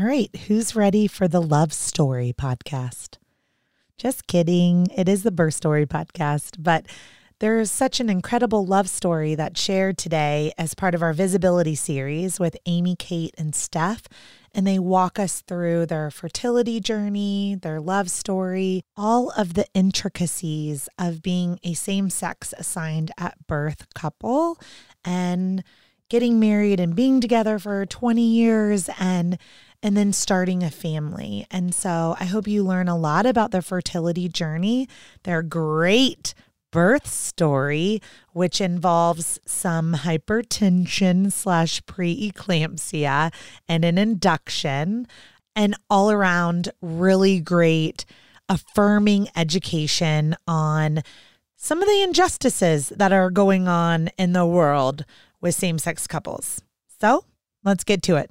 All right, who's ready for the Love Story podcast? Just kidding. It is the Birth Story podcast, but there's such an incredible love story that's shared today as part of our visibility series with Amy, Kate, and Steph. And they walk us through their fertility journey, their love story, all of the intricacies of being a same sex assigned at birth couple and getting married and being together for 20 years and and then starting a family. And so I hope you learn a lot about the fertility journey. They're great birth story, which involves some hypertension slash preeclampsia and an induction, and all around really great affirming education on some of the injustices that are going on in the world with same sex couples. So let's get to it.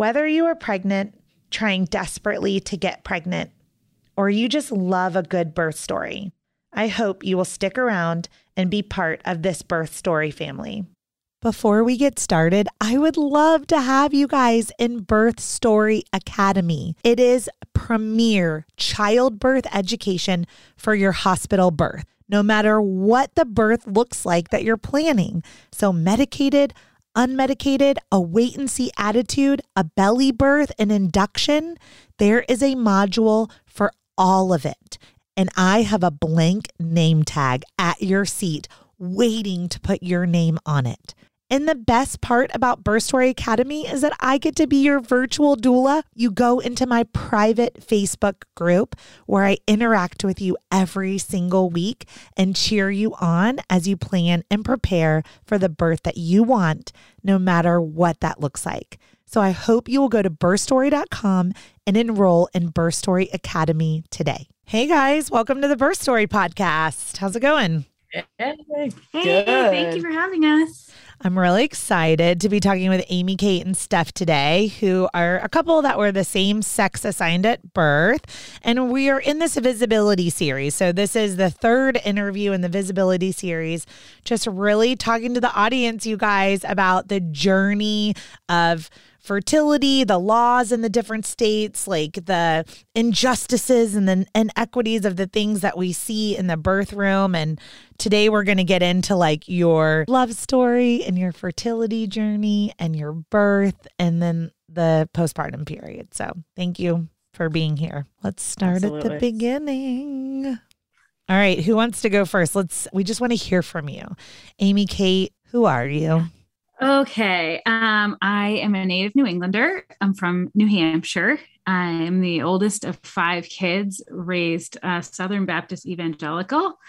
Whether you are pregnant, trying desperately to get pregnant, or you just love a good birth story, I hope you will stick around and be part of this birth story family. Before we get started, I would love to have you guys in Birth Story Academy. It is premier childbirth education for your hospital birth, no matter what the birth looks like that you're planning. So, medicated, unmedicated, a wait and see attitude, a belly birth, an induction, there is a module for all of it. And I have a blank name tag at your seat waiting to put your name on it. And the best part about Birth Story Academy is that I get to be your virtual doula. You go into my private Facebook group where I interact with you every single week and cheer you on as you plan and prepare for the birth that you want, no matter what that looks like. So I hope you will go to birthstory.com and enroll in Birth Story Academy today. Hey guys, welcome to the Birth Story podcast. How's it going? Hey, hey thank you for having us. I'm really excited to be talking with Amy, Kate, and Steph today, who are a couple that were the same sex assigned at birth. And we are in this visibility series. So, this is the third interview in the visibility series, just really talking to the audience, you guys, about the journey of fertility, the laws in the different states, like the injustices and the inequities of the things that we see in the birth room. And today we're going to get into like your love story and your fertility journey and your birth and then the postpartum period. So thank you for being here. Let's start Absolutely. at the beginning. All right, who wants to go first? Let's we just want to hear from you. Amy Kate, who are you? Okay. Um, I am a native New Englander. I'm from New Hampshire. I am the oldest of five kids, raised uh, Southern Baptist evangelical.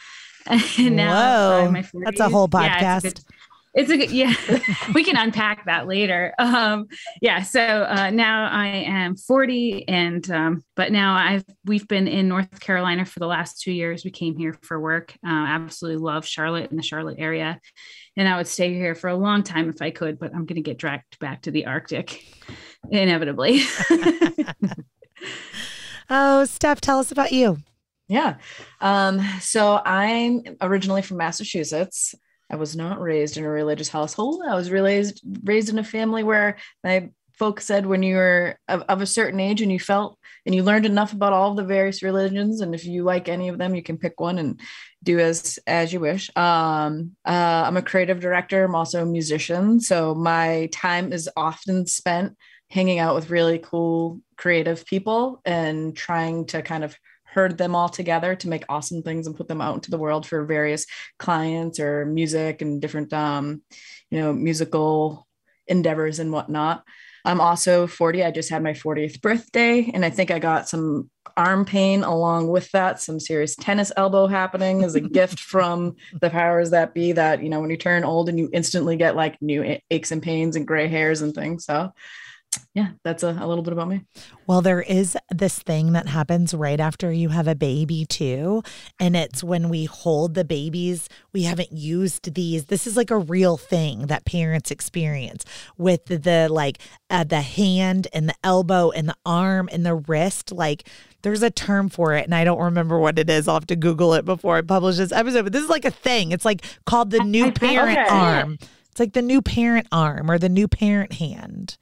And now Whoa, that's a whole podcast. Yeah, it's a good yeah we can unpack that later. Um yeah so uh now i am 40 and um but now i've we've been in north carolina for the last two years. We came here for work. Uh, absolutely love charlotte and the charlotte area. And i would stay here for a long time if i could but i'm going to get dragged back to the arctic inevitably. Oh steph tell us about you. Yeah. Um so i'm originally from massachusetts I was not raised in a religious household. I was raised raised in a family where my folks said when you were of, of, a certain age and you felt and you learned enough about all the various religions and if you like any of them you can pick one and do as as you wish. Um uh, i'm a creative director. I'm also a musician. So my time is often spent hanging out with really cool creative people and trying to kind of herd them all together to make awesome things and put them out into the world for various clients or music and different um you know musical endeavors and whatnot I'm also 40. I just had my 40th birthday, and I think I got some arm pain along with that, some serious tennis elbow happening as a gift from the powers that be. That, you know, when you turn old and you instantly get like new aches and pains and gray hairs and things. So yeah, that's a, a, little bit about me. Well, there is this thing that happens right after you have a baby, too. And it's when we hold the babies, we haven't used these. This is like a real thing that parents experience with the, the like uh, the hand and the elbow and the arm and the wrist. Like, there's a term for it, and I don't remember what it is. I'll have to Google it before I publish this episode. But this is like a thing. It's like called the new parent okay. arm. It's like the new parent arm or the new parent hand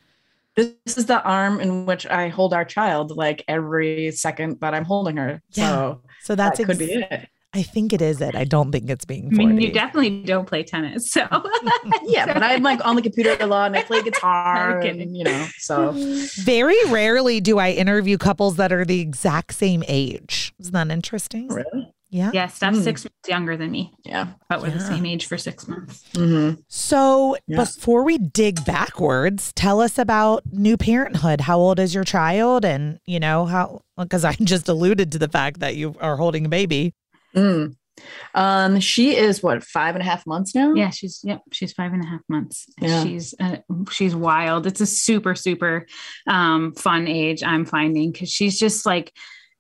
this is the arm in which I hold our child like every second that I'm holding her. Yeah. So, so that's that ex- could be it. I think it is it. I don't think it's being 40. I mean, you definitely don't play tennis. So yeah, but I'm like on the computer a lot and I play guitar and you know, so very rarely do I interview couples that are the exact same age. Isn't that interesting? Really? Yeah. Yeah. Steph's mm. six months younger than me. Yeah. But we're yeah. the same age for six months. Mm-hmm. So yes. before we dig backwards, tell us about new parenthood. How old is your child? And, you know, how, because I just alluded to the fact that you are holding a baby. Mm. Um, she is what five and a half months now. Yeah, she's yep, she's five and a half months. Yeah. She's uh, she's wild. It's a super super um, fun age. I'm finding because she's just like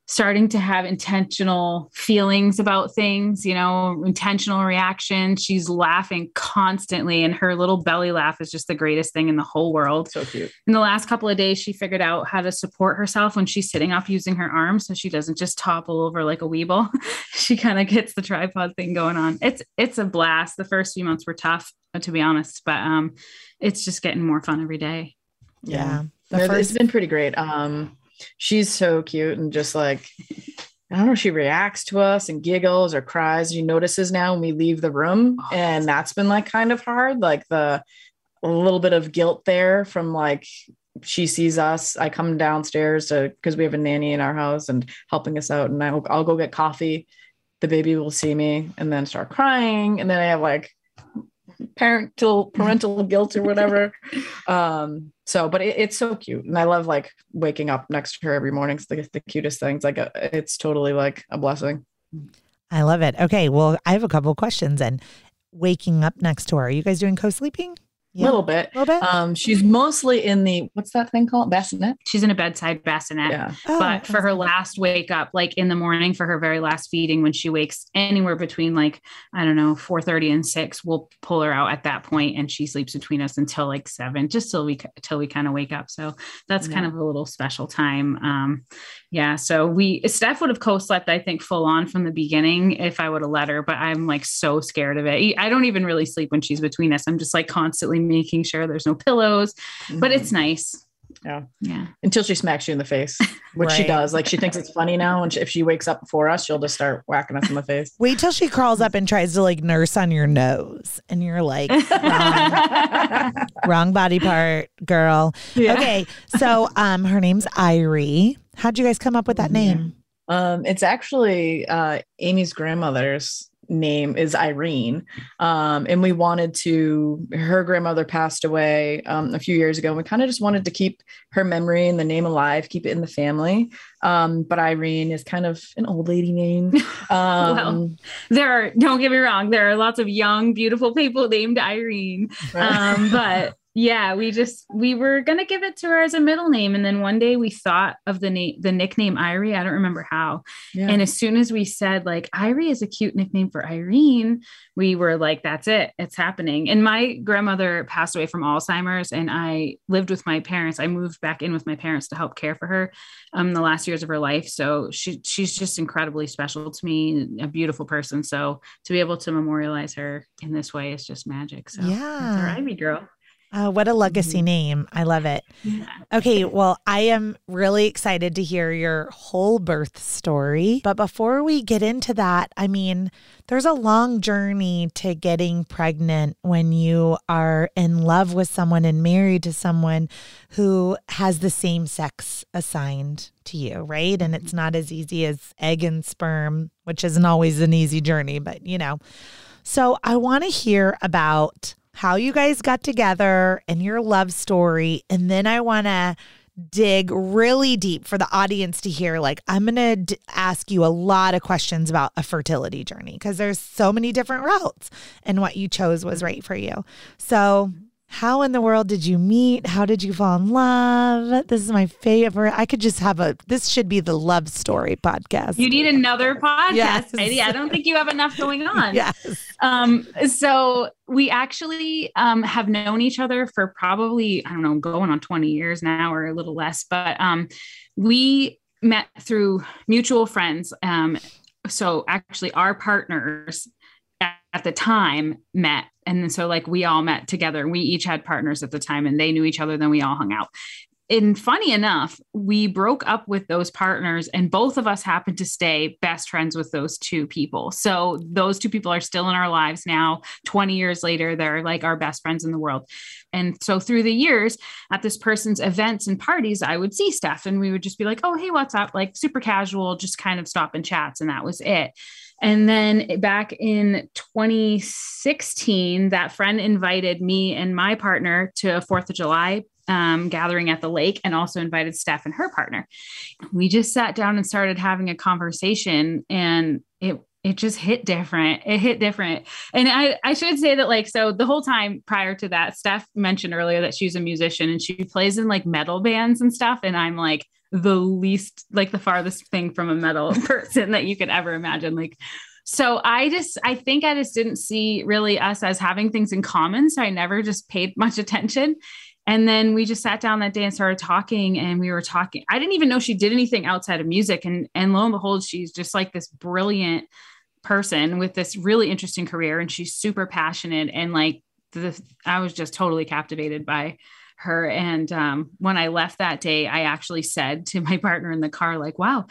starting to have intentional feelings about things, you know, intentional reaction. She's laughing constantly, and her little belly laugh is just the greatest thing in the whole world. So cute. In the last couple of days, she figured out how to support herself when she's sitting up using her arms so she doesn't just topple over like a weeble. she kind of gets the tripod thing going on. It's it's a blast. The first few months were tough, to be honest, but um it's just getting more fun every day. Yeah. yeah. First- it's been pretty great. Um she's so cute and just like I don't know, she reacts to us and giggles or cries. She notices now when we leave the room. Oh, and that's been like kind of hard, like the a little bit of guilt there from like she sees us. I come downstairs to because we have a nanny in our house and helping us out, and I'll, I'll go get coffee. The baby will see me and then start crying, and then I have like parental parental guilt or whatever. Um, so, but it, it's so cute, and I love like waking up next to her every morning. It's the, the cutest things. Like a, it's totally like a blessing. I love it. Okay, well, I have a couple questions. And waking up next to her, are you guys doing co-sleeping? A little bit. A little bit. Um, she's mostly in the what's that thing called? Bassinet. She's in a bedside bassinet. Yeah. Oh, but for her last wake up, like in the morning for her very last feeding, when she wakes anywhere between like, I don't know, 4 30 and 6, we'll pull her out at that point and she sleeps between us until like seven, just till we till we kind of wake up. So that's yeah. kind of a little special time. Um, yeah. So we Steph would have co-slept, I think, full on from the beginning if I would have let her, but I'm like so scared of it. I don't even really sleep when she's between us. I'm just like constantly making sure there's no pillows, mm-hmm. but it's nice. Yeah. Yeah. Until she smacks you in the face, which right. she does. Like she thinks it's funny now. And she, if she wakes up before us, she'll just start whacking us in the face. Wait till she crawls up and tries to like nurse on your nose. And you're like, wrong, wrong body part, girl. Yeah. Okay. So um her name's Irie. How'd you guys come up with that name? Um, it's actually uh, Amy's grandmother's name is Irene. Um, and we wanted to, her grandmother passed away um, a few years ago. And we kind of just wanted to keep her memory and the name alive, keep it in the family. Um, but Irene is kind of an old lady name. well, um, there are, don't get me wrong, there are lots of young, beautiful people named Irene. Right. Um, but yeah we just we were gonna give it to her as a middle name and then one day we thought of the name the nickname Irie I don't remember how. Yeah. and as soon as we said like Irie is a cute nickname for Irene we were like that's it it's happening. And my grandmother passed away from Alzheimer's and I lived with my parents I moved back in with my parents to help care for her um the last years of her life. So she she's just incredibly special to me a beautiful person. So to be able to memorialize her in this way is just magic. So yeah. our Ivy girl Uh, what a legacy mm-hmm. name. I love it. Yeah. Okay, well, I am really excited to hear your whole birth story. But before we get into that, I mean, there's a long journey to getting pregnant when you are in love with someone and married to someone who has the same sex assigned to you, right? And it's not as easy as egg and sperm, which isn't always an easy journey, but you know. So I want to hear about how you guys got together and your love story. And then I want to dig really deep for the audience to hear. Like, I'm going to d- ask you a lot of questions about a fertility journey because there's so many different routes, and what you chose was right for you. So, how in the world did you meet? How did you fall in love? This is my favorite. I could just have a, this should be the love story podcast. You need another podcast. Yes. Heidi. I don't think you have enough going on. yes. Um, so we actually um, have known each other for probably, I don't know, going on 20 years now or a little less, but um, we met through mutual friends. Um, so actually, our partners at the time met and so like we all met together and we each had partners at the time and they knew each other then we all hung out. And funny enough we broke up with those partners and both of us happened to stay best friends with those two people. So those two people are still in our lives now. 20 years later they're like our best friends in the world. And so through the years at this person's events and parties i would see steph and we would just be like oh hey what's up? Like super casual just kind of stop and chats and that was it and then back in 2016, that friend invited me and my partner to a Fourth of July um, gathering at the lake and also invited Steph and her partner. We just sat down and started having a conversation, and it it just hit different. It hit different. And I, I should say that, like, so the whole time prior to that, Steph mentioned earlier that she's a musician and she plays in like metal bands and stuff. And I'm like, the least like the farthest thing from a metal person that you could ever imagine like so i just i think i just didn't see really us as having things in common so i never just paid much attention and then we just sat down that day and started talking and we were talking i didn't even know she did anything outside of music and and lo and behold she's just like this brilliant person with this really interesting career and she's super passionate and like the i was just totally captivated by her. And um, when I left that day, I actually said to my partner in the car, like, wow,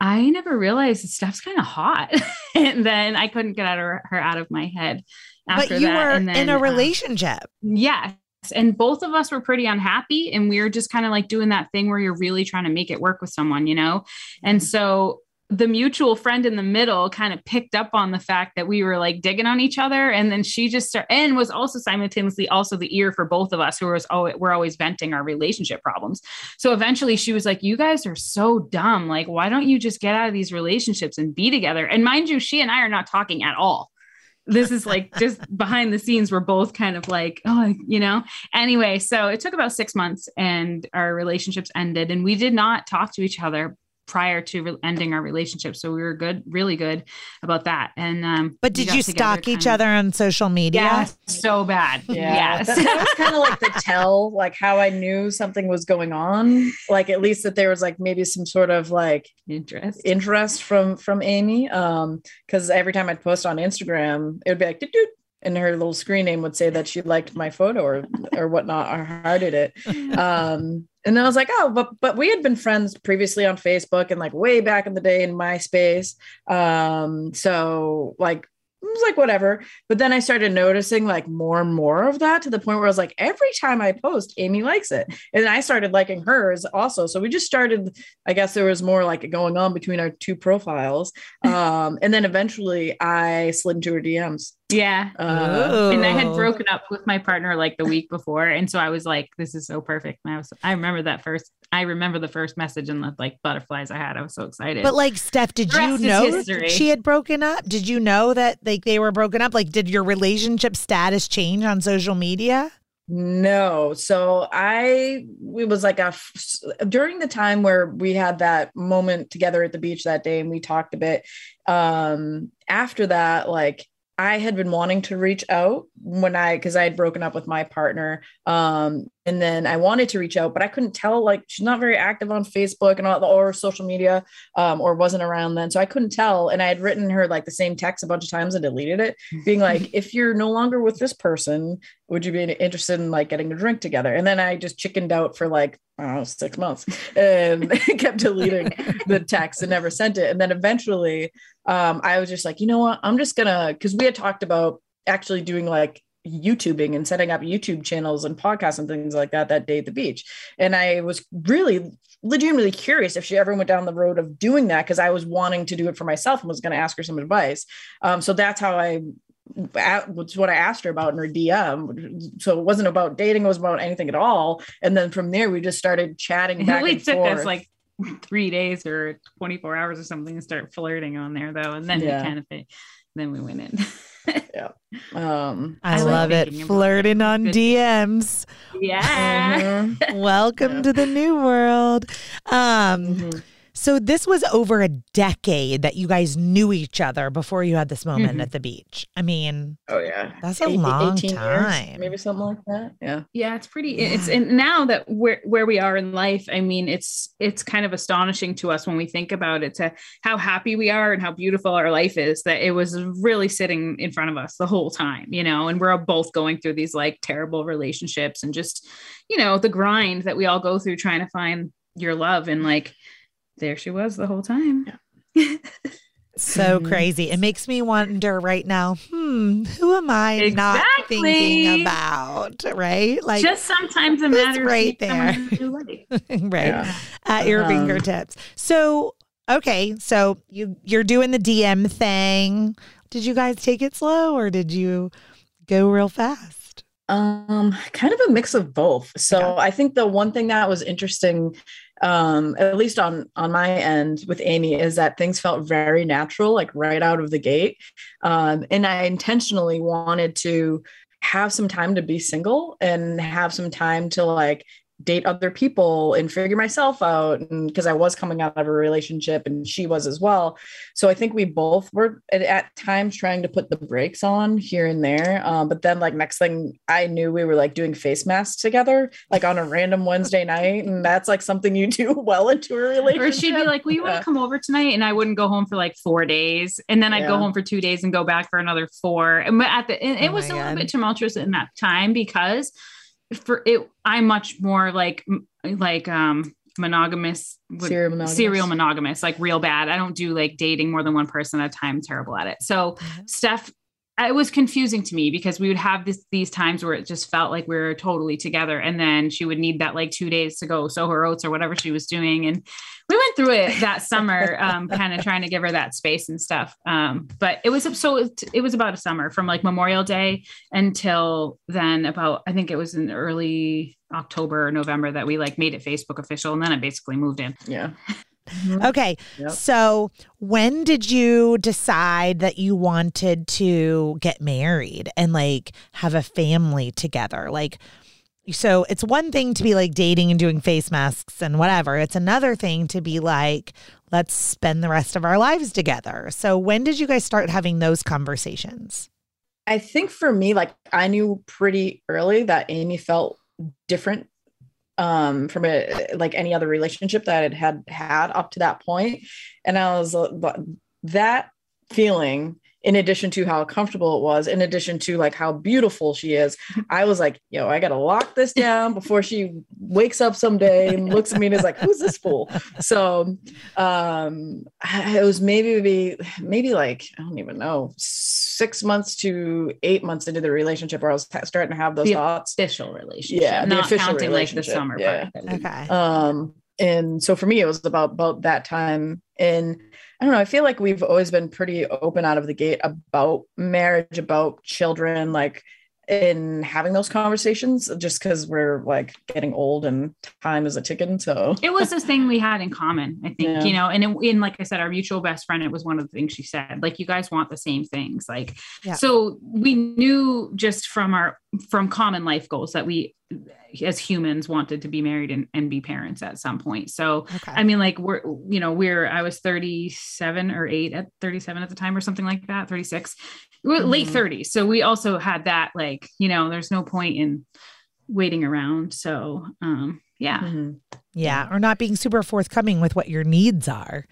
I never realized this Steph's kind of hot. and then I couldn't get out of her, her out of my head. but you that. were then, in a um, relationship. Yes. And both of us were pretty unhappy. And we were just kind of like doing that thing where you're really trying to make it work with someone, you know? And so the mutual friend in the middle kind of picked up on the fact that we were like digging on each other. And then she just and was also simultaneously also the ear for both of us who was always we're always venting our relationship problems. So eventually she was like you guys are so dumb. Like why don't you just get out of these relationships and be together? And mind you she and i are not talking at all. This is like just behind the scenes we're both kind of like oh you know? Anyway so it took about six months and our relationships ended and we did not talk to each other prior to re- ending our relationship. So we were good, really good about that. And um, but did you stalk each of, other on social media? Yeah, so bad. Yeah, yes. that, that was kind of like the tell, like how I knew something was going on. Like at least that there was like maybe some sort of like interest interest from from Amy. Um, because every time I'd post on Instagram, it would be like doot and her little screen name would say that she liked my photo or or whatnot or hearted it. Um, and then I was like, oh, but but we had been friends previously on Facebook and like way back in the day in MySpace. Um, so like it was like whatever. But then I started noticing like more and more of that to the point where I was like, every time I post, Amy likes it. And I started liking hers also. So we just started, I guess there was more like going on between our two profiles. Um, and then eventually I slid into her DMs. Yeah. Uh, and I had broken up with my partner like the week before. And so I was like, this is so perfect. And I was, I remember that first, I remember the first message and the like butterflies I had. I was so excited. But like, Steph, did you know she had broken up? Did you know that like they were broken up? Like, did your relationship status change on social media? No. So I, it was like a, during the time where we had that moment together at the beach that day and we talked a bit. Um, after that, like, I had been wanting to reach out when I because I had broken up with my partner. Um, and then I wanted to reach out, but I couldn't tell. Like she's not very active on Facebook and all the or social media, um, or wasn't around then, so I couldn't tell. And I had written her like the same text a bunch of times and deleted it, being like, "If you're no longer with this person, would you be interested in like getting a drink together?" And then I just chickened out for like I don't know six months and kept deleting the text and never sent it. And then eventually, um, I was just like, you know what, I'm just gonna because we had talked about actually doing like YouTubing and setting up YouTube channels and podcasts and things like that that day at the beach. And I was really legitimately curious if she ever went down the road of doing that because I was wanting to do it for myself and was going to ask her some advice. Um, so that's how I was what I asked her about in her DM. So it wasn't about dating, it was about anything at all. And then from there, we just started chatting. It only took forth. us like three days or 24 hours or something to start flirting on there, though. And then yeah. we kind of, then we went in. yeah. Um, I, I love it. Flirting on DMs. Yeah. Mm-hmm. Welcome yeah. to the new world. Um, mm-hmm. So this was over a decade that you guys knew each other before you had this moment mm-hmm. at the beach. I mean, oh yeah, that's a long time. Years, maybe something like that. Yeah, yeah, it's pretty. Yeah. It's and now that we're where we are in life. I mean, it's it's kind of astonishing to us when we think about it to how happy we are and how beautiful our life is. That it was really sitting in front of us the whole time, you know. And we're both going through these like terrible relationships and just you know the grind that we all go through trying to find your love and like there she was the whole time. Yeah. so mm-hmm. crazy. It makes me wonder right now, hmm, who am I exactly. not thinking about? Right? Like just sometimes a matter right there. right. Yeah. At your um, fingertips. So okay, so you you're doing the DM thing. Did you guys take it slow or did you go real fast? Um, kind of a mix of both. So yeah. I think the one thing that was interesting um, at least on on my end with Amy, is that things felt very natural, like right out of the gate. Um, and I intentionally wanted to have some time to be single and have some time to like date other people and figure myself out and because I was coming out of a relationship and she was as well. So I think we both were at, at times trying to put the brakes on here and there. Um, but then like next thing I knew we were like doing face masks together like on a random Wednesday night and that's like something you do well into a relationship. Or she'd be like, "Will you want to come over tonight?" and I wouldn't go home for like 4 days and then I'd yeah. go home for 2 days and go back for another 4. And at the it oh was a God. little bit tumultuous in that time because for it i'm much more like like um monogamous serial monogamous. serial monogamous like real bad. I don't do like dating more than one person at a time. I'm terrible at it. So mm-hmm. steph it was confusing to me because we would have this these times where it just felt like we were totally together. And then she would need that like two days to go sow her oats or whatever she was doing. And we went through it that summer um, kind of trying to give her that space and stuff um, but it was so it, it was about a summer from like memorial day until then about i think it was in early october or november that we like made it facebook official and then i basically moved in yeah Mm-hmm. Okay. Yep. So, when did you decide that you wanted to get married and like have a family together? Like, so it's one thing to be like dating and doing face masks and whatever. It's another thing to be like, let's spend the rest of our lives together. So, when did you guys start having those conversations? I think for me, like, I knew pretty early that Amy felt different um from a like any other relationship that it had had up to that point and i was uh, that feeling in addition to how comfortable it was, in addition to like how beautiful she is, I was like, yo, I gotta lock this down before she wakes up someday and looks at me and is like, who's this fool? So um it was maybe maybe maybe like I don't even know six months to eight months into the relationship where I was starting to have those the thoughts. Official relationship, yeah, not official counting like the summer yeah. part. Okay. Um, and so for me, it was about about that time and I don't know. I feel like we've always been pretty open out of the gate about marriage, about children, like in having those conversations just because we're like getting old and time is a ticking. So it was this thing we had in common, I think, yeah. you know, and in, in, like I said, our mutual best friend, it was one of the things she said, like, you guys want the same things. Like, yeah. so we knew just from our, from common life goals that we, as humans wanted to be married and, and be parents at some point. So, Okay. I mean, like we're, you know, we're, I was 37 or eight at 37 at the time or something like that, 36, we're late Mhm. 30s. So we also had that, like, you know, there's no point in waiting around. So, um, yeah. Mhm. Yeah, or not being super forthcoming with what your needs are,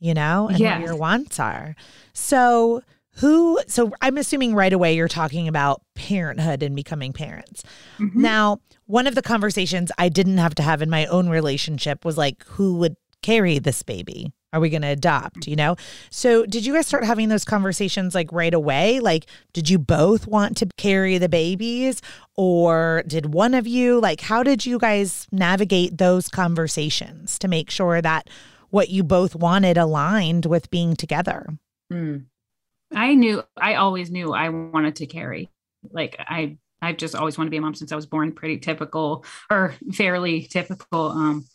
you know, and Yes. what your wants are. So, who, so I'm assuming right away you're talking about parenthood and becoming parents. Mhm. Now, one of the conversations I didn't have to have in my own relationship was like, who would carry this baby? Are we going to adopt? You know? So, did you guys start having those conversations like right away? Like, did you both want to carry the babies or did one of you? Like, how did you guys navigate those conversations to make sure that what you both wanted aligned with being together? Mm. I knew I always knew I wanted to carry. Like I I've just always wanted to be a mom since I was born pretty typical or fairly typical um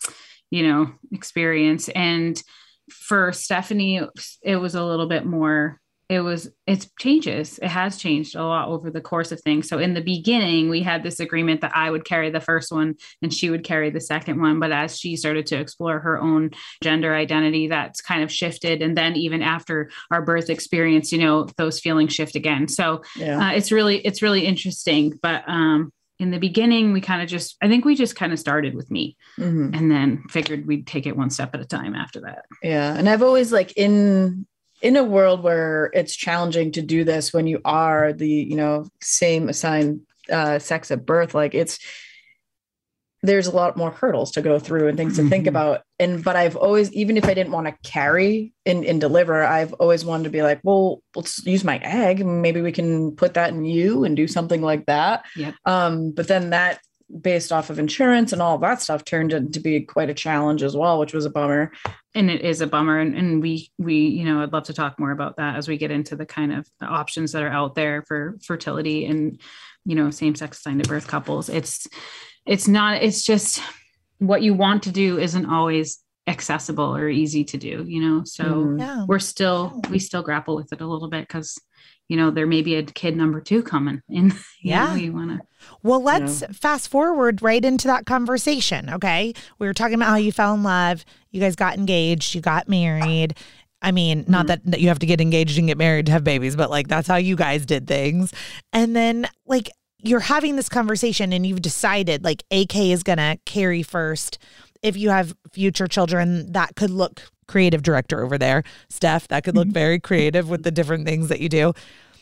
you know experience and for Stephanie it was a little bit more it was it's changes. It has changed a lot over the course of things. So in the beginning we had this agreement that i would carry the first one and she would carry the second one. But as she started to explore her own gender identity that's kind of shifted. And then even after our birth experience you know those feelings shift again. So Yeah. uh, it's really it's really interesting. But um in the beginning we kind of just i think we just kind of started with me Mhm. and then figured we'd take it one step at a time after that. Yeah. And I've always like in in a world where it's challenging to do this when you are the, you know, same assigned uh sex at birth, like it's there's a lot more hurdles to go through and things to think Mhm. about. And but I've always, even if I didn't want to carry and, and deliver, I've always wanted to be like, well, let's use my egg. Maybe we can put that in you and do something like that. Yep. Um, but then that based off of insurance and all of that stuff turned into be quite a challenge as well, which was a bummer. and it is a bummer and, and we we you know i'd love to talk more about that as we get into the kind of options that are out there for fertility and you know same-sex assigned to birth couples it's it's not it's just what you want to do isn't always accessible or easy to do you know so Mhm. Yeah. we're still we still grapple with it a little bit because you know there may be a kid number two coming and Yeah. yeah you want to Well, let's fast forward right into that conversation. Okay. We were talking about how you fell in love, you guys got engaged, you got married. I mean, not mm-hmm. that, that you have to get engaged and get married to have babies, but like that's how you guys did things. And then, like, you're having this conversation and you've decided, like, AK is going to carry first. If you have future children, that could look creative director over there, Steph, that could look mm-hmm. very creative with the different things that you do.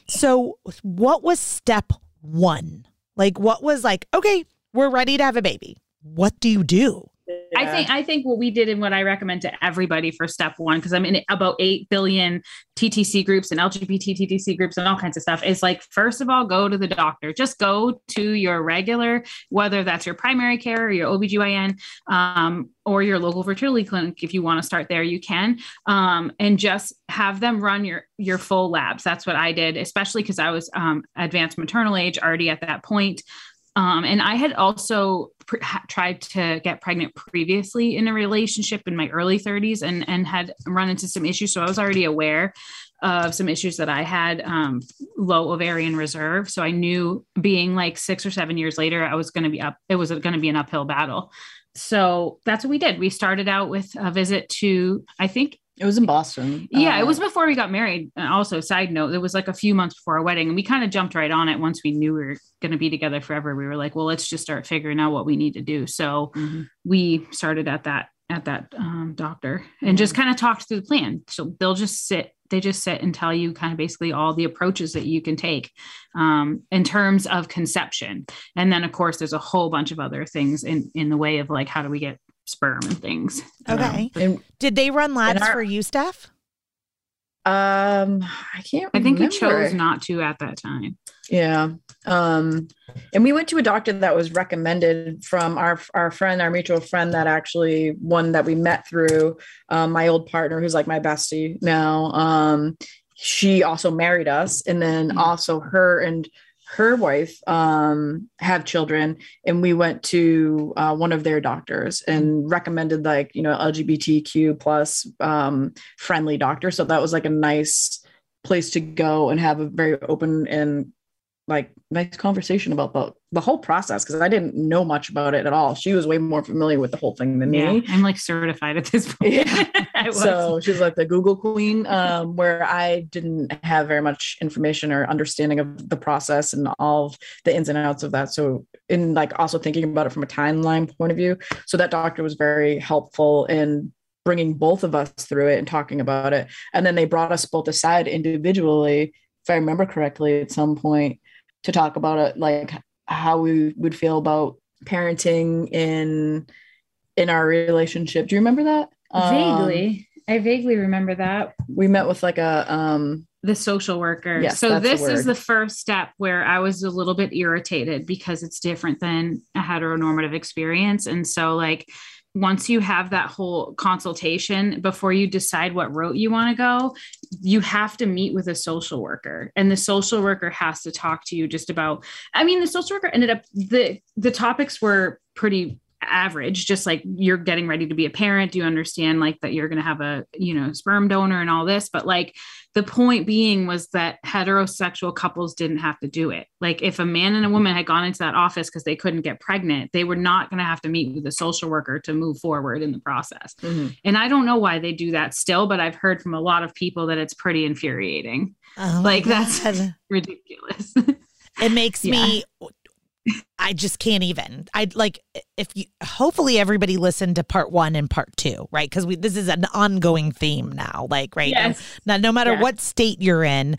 So, what was step one? Like, what was like, okay, we're ready to have a baby. What do you do? I think I think what we did and what I recommend to everybody for step one, because I'm in about eight billion TTC groups and LGBT TTC groups and all kinds of stuff, is like first of all, go to the doctor. Just go to your regular, whether that's your primary care or your OBGYN um, or your local fertility clinic. If you want to start there, you can. Um, and just have them run your your full labs. That's what I did, especially because I was um, advanced maternal age already at that point. Um, and I had also tried to get pregnant previously in a relationship in my early 30s and, and had run into some issues. So I was already aware of some issues that I had um, low ovarian reserve. So I knew being like six or seven years later, I was going to be up, it was going to be an uphill battle. So that's what we did. We started out with a visit to, I think It was in Boston. yeah, Uh, it was before we got married. And also, side note, it was like a few months before our wedding, and we kind of jumped right on it once we knew we were going to be together forever. We were like, well, let's just start figuring out what we need to do. So Mhm. we started at that at that um, doctor and just kind of talked through the plan. So they'll just sit. They just sit and tell you kind of basically all the approaches that you can take um, in terms of conception, and then of course there's a whole bunch of other things in in the way of like how do we get sperm and things. you know? Okay. And, Did they run labs our- for you, Steph? um, I can't. I think we remember. chose not to at that time. Yeah. Um, and we went to a doctor that was recommended from our our friend, our mutual friend that actually one that we met through um, my old partner, who's like my bestie now. Um, she also married us, and then Mhm. also her and her wife um, have children, and we went to uh, one of their doctors and recommended like you know LGBTQ plus um, friendly doctor. So that was like a nice place to go and have a very open and like nice conversation about the, the whole process because I didn't know much about it at all. She was way more familiar with the whole thing than Yeah, me. I'm like certified at this point. Yeah. So she's like the Google queen, um, where I didn't have very much information or understanding of the process and all of the ins and outs of that. So, in like also thinking about it from a timeline point of view, so that doctor was very helpful in bringing both of us through it and talking about it. And then they brought us both aside individually, if I remember correctly, at some point to talk about it, like how we would feel about parenting in in our relationship. Do you remember that? Um, vaguely, I vaguely remember that we met with like a um the social worker. Yes, so the this is the first step where I was a little bit irritated because it's different than a heteronormative experience. And so like once you have that whole consultation before you decide what route you want to go, you have to meet with a social worker. And the social worker has to talk to you just about I mean the social worker ended up the the topics were pretty average just like you're getting ready to be a parent do you understand like that you're going to have a you know sperm donor and all this but like the point being was that heterosexual couples didn't have to do it. Like if a man and a woman had gone into that office because they couldn't get pregnant they were not going to have to meet with a social worker to move forward in the process. Mhm. and i don't know why they do that still but i've heard from a lot of people that it's pretty infuriating. Oh Like, that's- ridiculous. It makes me I just can't even. I'd like if you hopefully everybody listened to part 1 and part 2, right? Cuz we this is an ongoing theme now, like right now. yes Now no matter Yeah. what state you're in,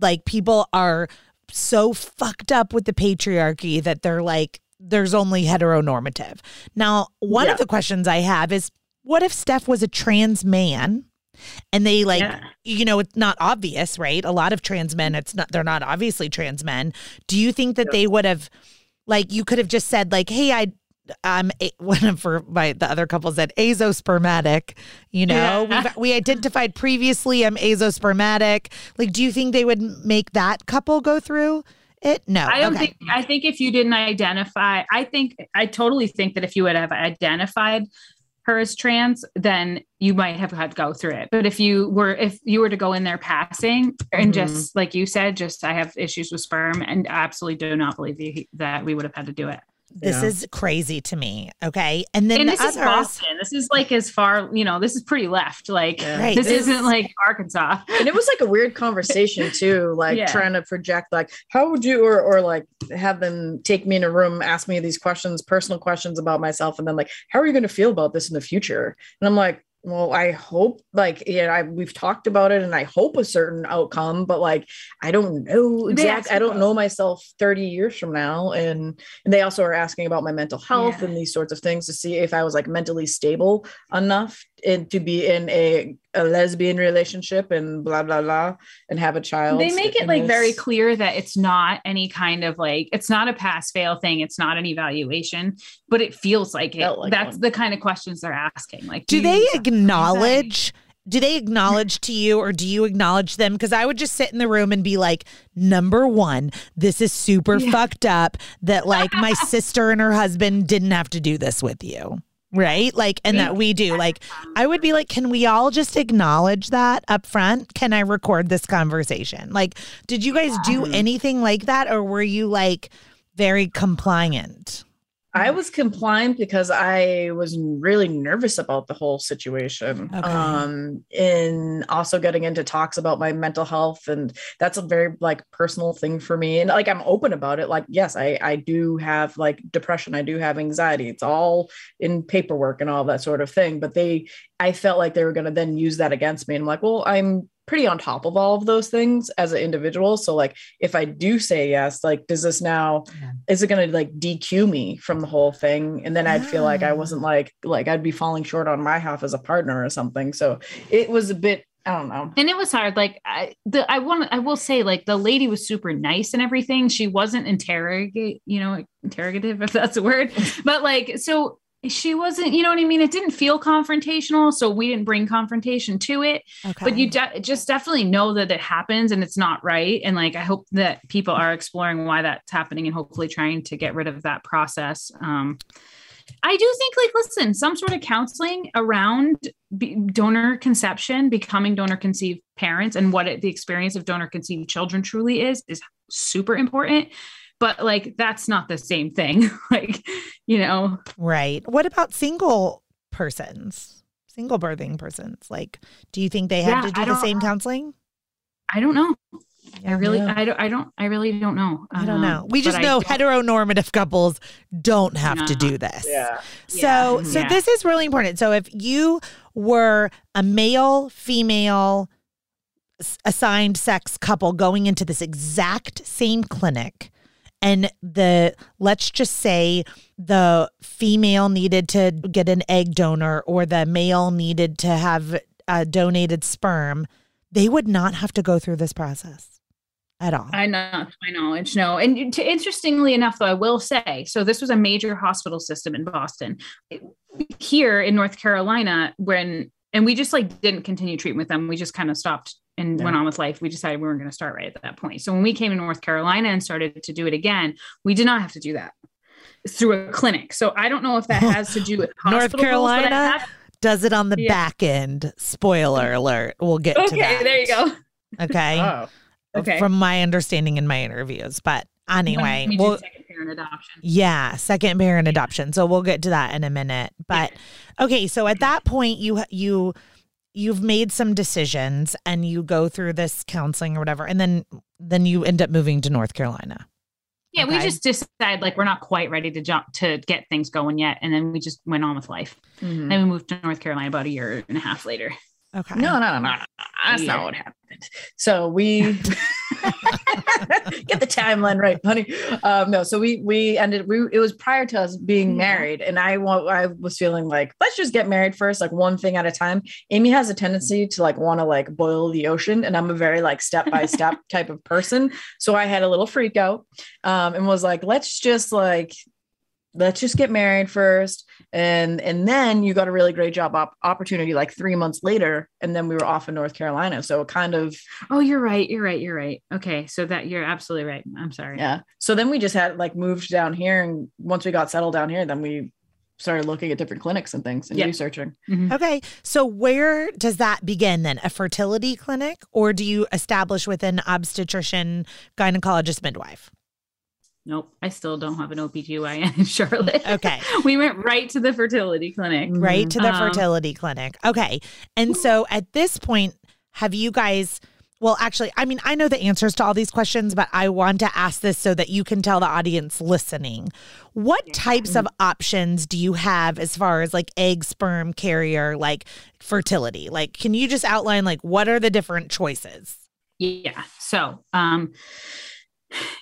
like people are so fucked up with the patriarchy that they're like there's only heteronormative. Now, one Yeah. of the questions I have is what if Steph was a trans man? And they like Yeah. you know, it's not obvious, right? A lot of trans men, it's not, they're not obviously trans men. Do you think that they would have, like, you could have just said, like, hey, I, I'm a- one of for my the other couple said azospermatic. You know, Yeah. We've, we identified previously I'm azospermatic. Like, do you think they would make that couple go through it? No, I don't Okay. think I think if you didn't identify, I think I totally think that if you would have identified her as trans, then you might have had to go through it. But if you were if you were to go in there passing and Mhm. just like you said, just I have issues with sperm and absolutely do not believe you, that we would have had to do it. This Yeah. is crazy to me. Okay, and then and the this others, is Boston. This is like as far, you know, this is pretty left. Like Yeah. Right. this This- isn't like Arkansas. and it was like a weird conversation too like Yeah. trying to project like how would you or or like have them take me in a room ask me these questions personal questions about myself and then like how are you going to feel about this in the future and i'm like well i hope like yeah I, we've talked about it and i hope a certain outcome but like i don't know exactly i don't know myself 30 years from now and and they also are asking about my mental health Yeah. and these sorts of things to see if i was like mentally stable enough and to be in a, a lesbian relationship and blah blah blah and have a child They make it in like very clear that it's not any kind of like it's not a pass fail thing. It's not an evaluation, but it feels like it. Like That's one. the kind of questions they're asking. Like, do you they acknowledge do they acknowledge to you or do you acknowledge them because i would just sit in the room and be like number one this is super Yeah. fucked up that like my sister and her husband didn't have to do this with you right? Like and that we do. Like i would be like can we all just acknowledge that up front? Can i record this conversation? Like did you guys do anything like that or were you like very compliant I was compliant because I was really nervous about the whole situation. Okay. Um, and also getting into talks about my mental health. And that's a very like personal thing for me. And like I'm open about it. Like, yes, I, I do have like depression, I do have anxiety. It's all in paperwork and all that sort of thing. But they I felt like they were gonna then use that against me. And I'm like, well, I'm pretty on top of all of those things as an individual. So like if I do say yes, like does this now Yeah. is it gonna like DQ me from the whole thing? And then I'd feel like I wasn't like like I'd be falling short on my half as a partner or something. So it was a bit, I don't know. and it was hard. Like I, the, I want, I will say, like the lady was super nice and everything. She wasn't interrogate, you know, interrogative if that's a word, but like so. She wasn't, you know what I mean? It didn't feel confrontational. So we didn't bring confrontation to it. okay but you de- just definitely know that it happens and it's not right and like i hope that people are exploring why that's happening and hopefully trying to get rid of that process um i do think like listen some sort of counseling around be- donor conception becoming donor conceived parents and what it, the experience of donor conceived children truly is is super important but like that's not the same thing. like, you know. Right. What about single persons? Single birthing persons. Like, do you think they have Yeah, to do the same counseling? I don't know. I really, Yeah. I don't, I don't, I really don't know. I don't Um, know. We but just know don't- heteronormative couples don't have to do this. Yeah. So, Yeah. so Yeah. this is really important. So, if you were a male, female, assigned sex couple going into this exact same clinic, and the let's just say the female needed to get an egg donor or the male needed to have a donated sperm, they would not have to go through this process at all. I know, to my knowledge, no. And to, interestingly enough, though, I will say, so this was a major hospital system in Boston. Here in North Carolina, when and we just like didn't continue treatment with them, we just kind of stopped and Yeah. went on with life. We decided we weren't going to start right at that point. So when we came to North Carolina and started to do it again, we did not have to do that through a clinic. So I don't know if that has to do with North hospital rules, but I Carolina? have- Does it on the Yeah. back end. Spoiler alert. We'll get to that. Okay, there you go. Okay. Oh. Okay. From my understanding in my interviews. But anyway, We do well, second parent adoption. yeah, second parent adoption. So we'll get to that in a minute. But okay, so at that point you you you've made some decisions and you go through this counseling or whatever and then then you end up moving to North Carolina. Yeah, we just decided like we're not quite ready to jump to get things going yet, and then we just went on with life. Mhm. And we moved to North Carolina about a year and a half later. Okay. No, no, no, no, no. That's Yeah. not what happened. So we get the timeline right, honey. Um, no, so we we ended. We it was prior to us being Yeah. married, and I want I was feeling like let's just get married first, like one thing at a time. Amy has a tendency to like want to like boil the ocean, and I'm a very like step by step type of person. So I had a little freak out, um, and was like, let's just like let's just get married first and and then you got a really great job op- opportunity like three months later and then we were off in north carolina so it kind of Oh, you're right. You're right. You're right. Okay, so that you're absolutely right. I'm sorry. yeah so then we just had like moved down here and once we got settled down here then we started looking at different clinics and things and Yeah. researching Mhm. Okay. So where does that begin then? A fertility clinic or do you establish with an obstetrician, gynecologist, midwife? Nope, I still don't have an OBGYN in Charlotte. Okay. we went right to the fertility clinic. right to the Um, fertility clinic. Okay. And so at this point, have you guys well, actually, I mean, I know the answers to all these questions, but I want to ask this so that you can tell the audience listening. What types of options do you have as far as like egg, sperm, carrier, like fertility? Like, can you just outline like what are the different choices? Yeah. So, um,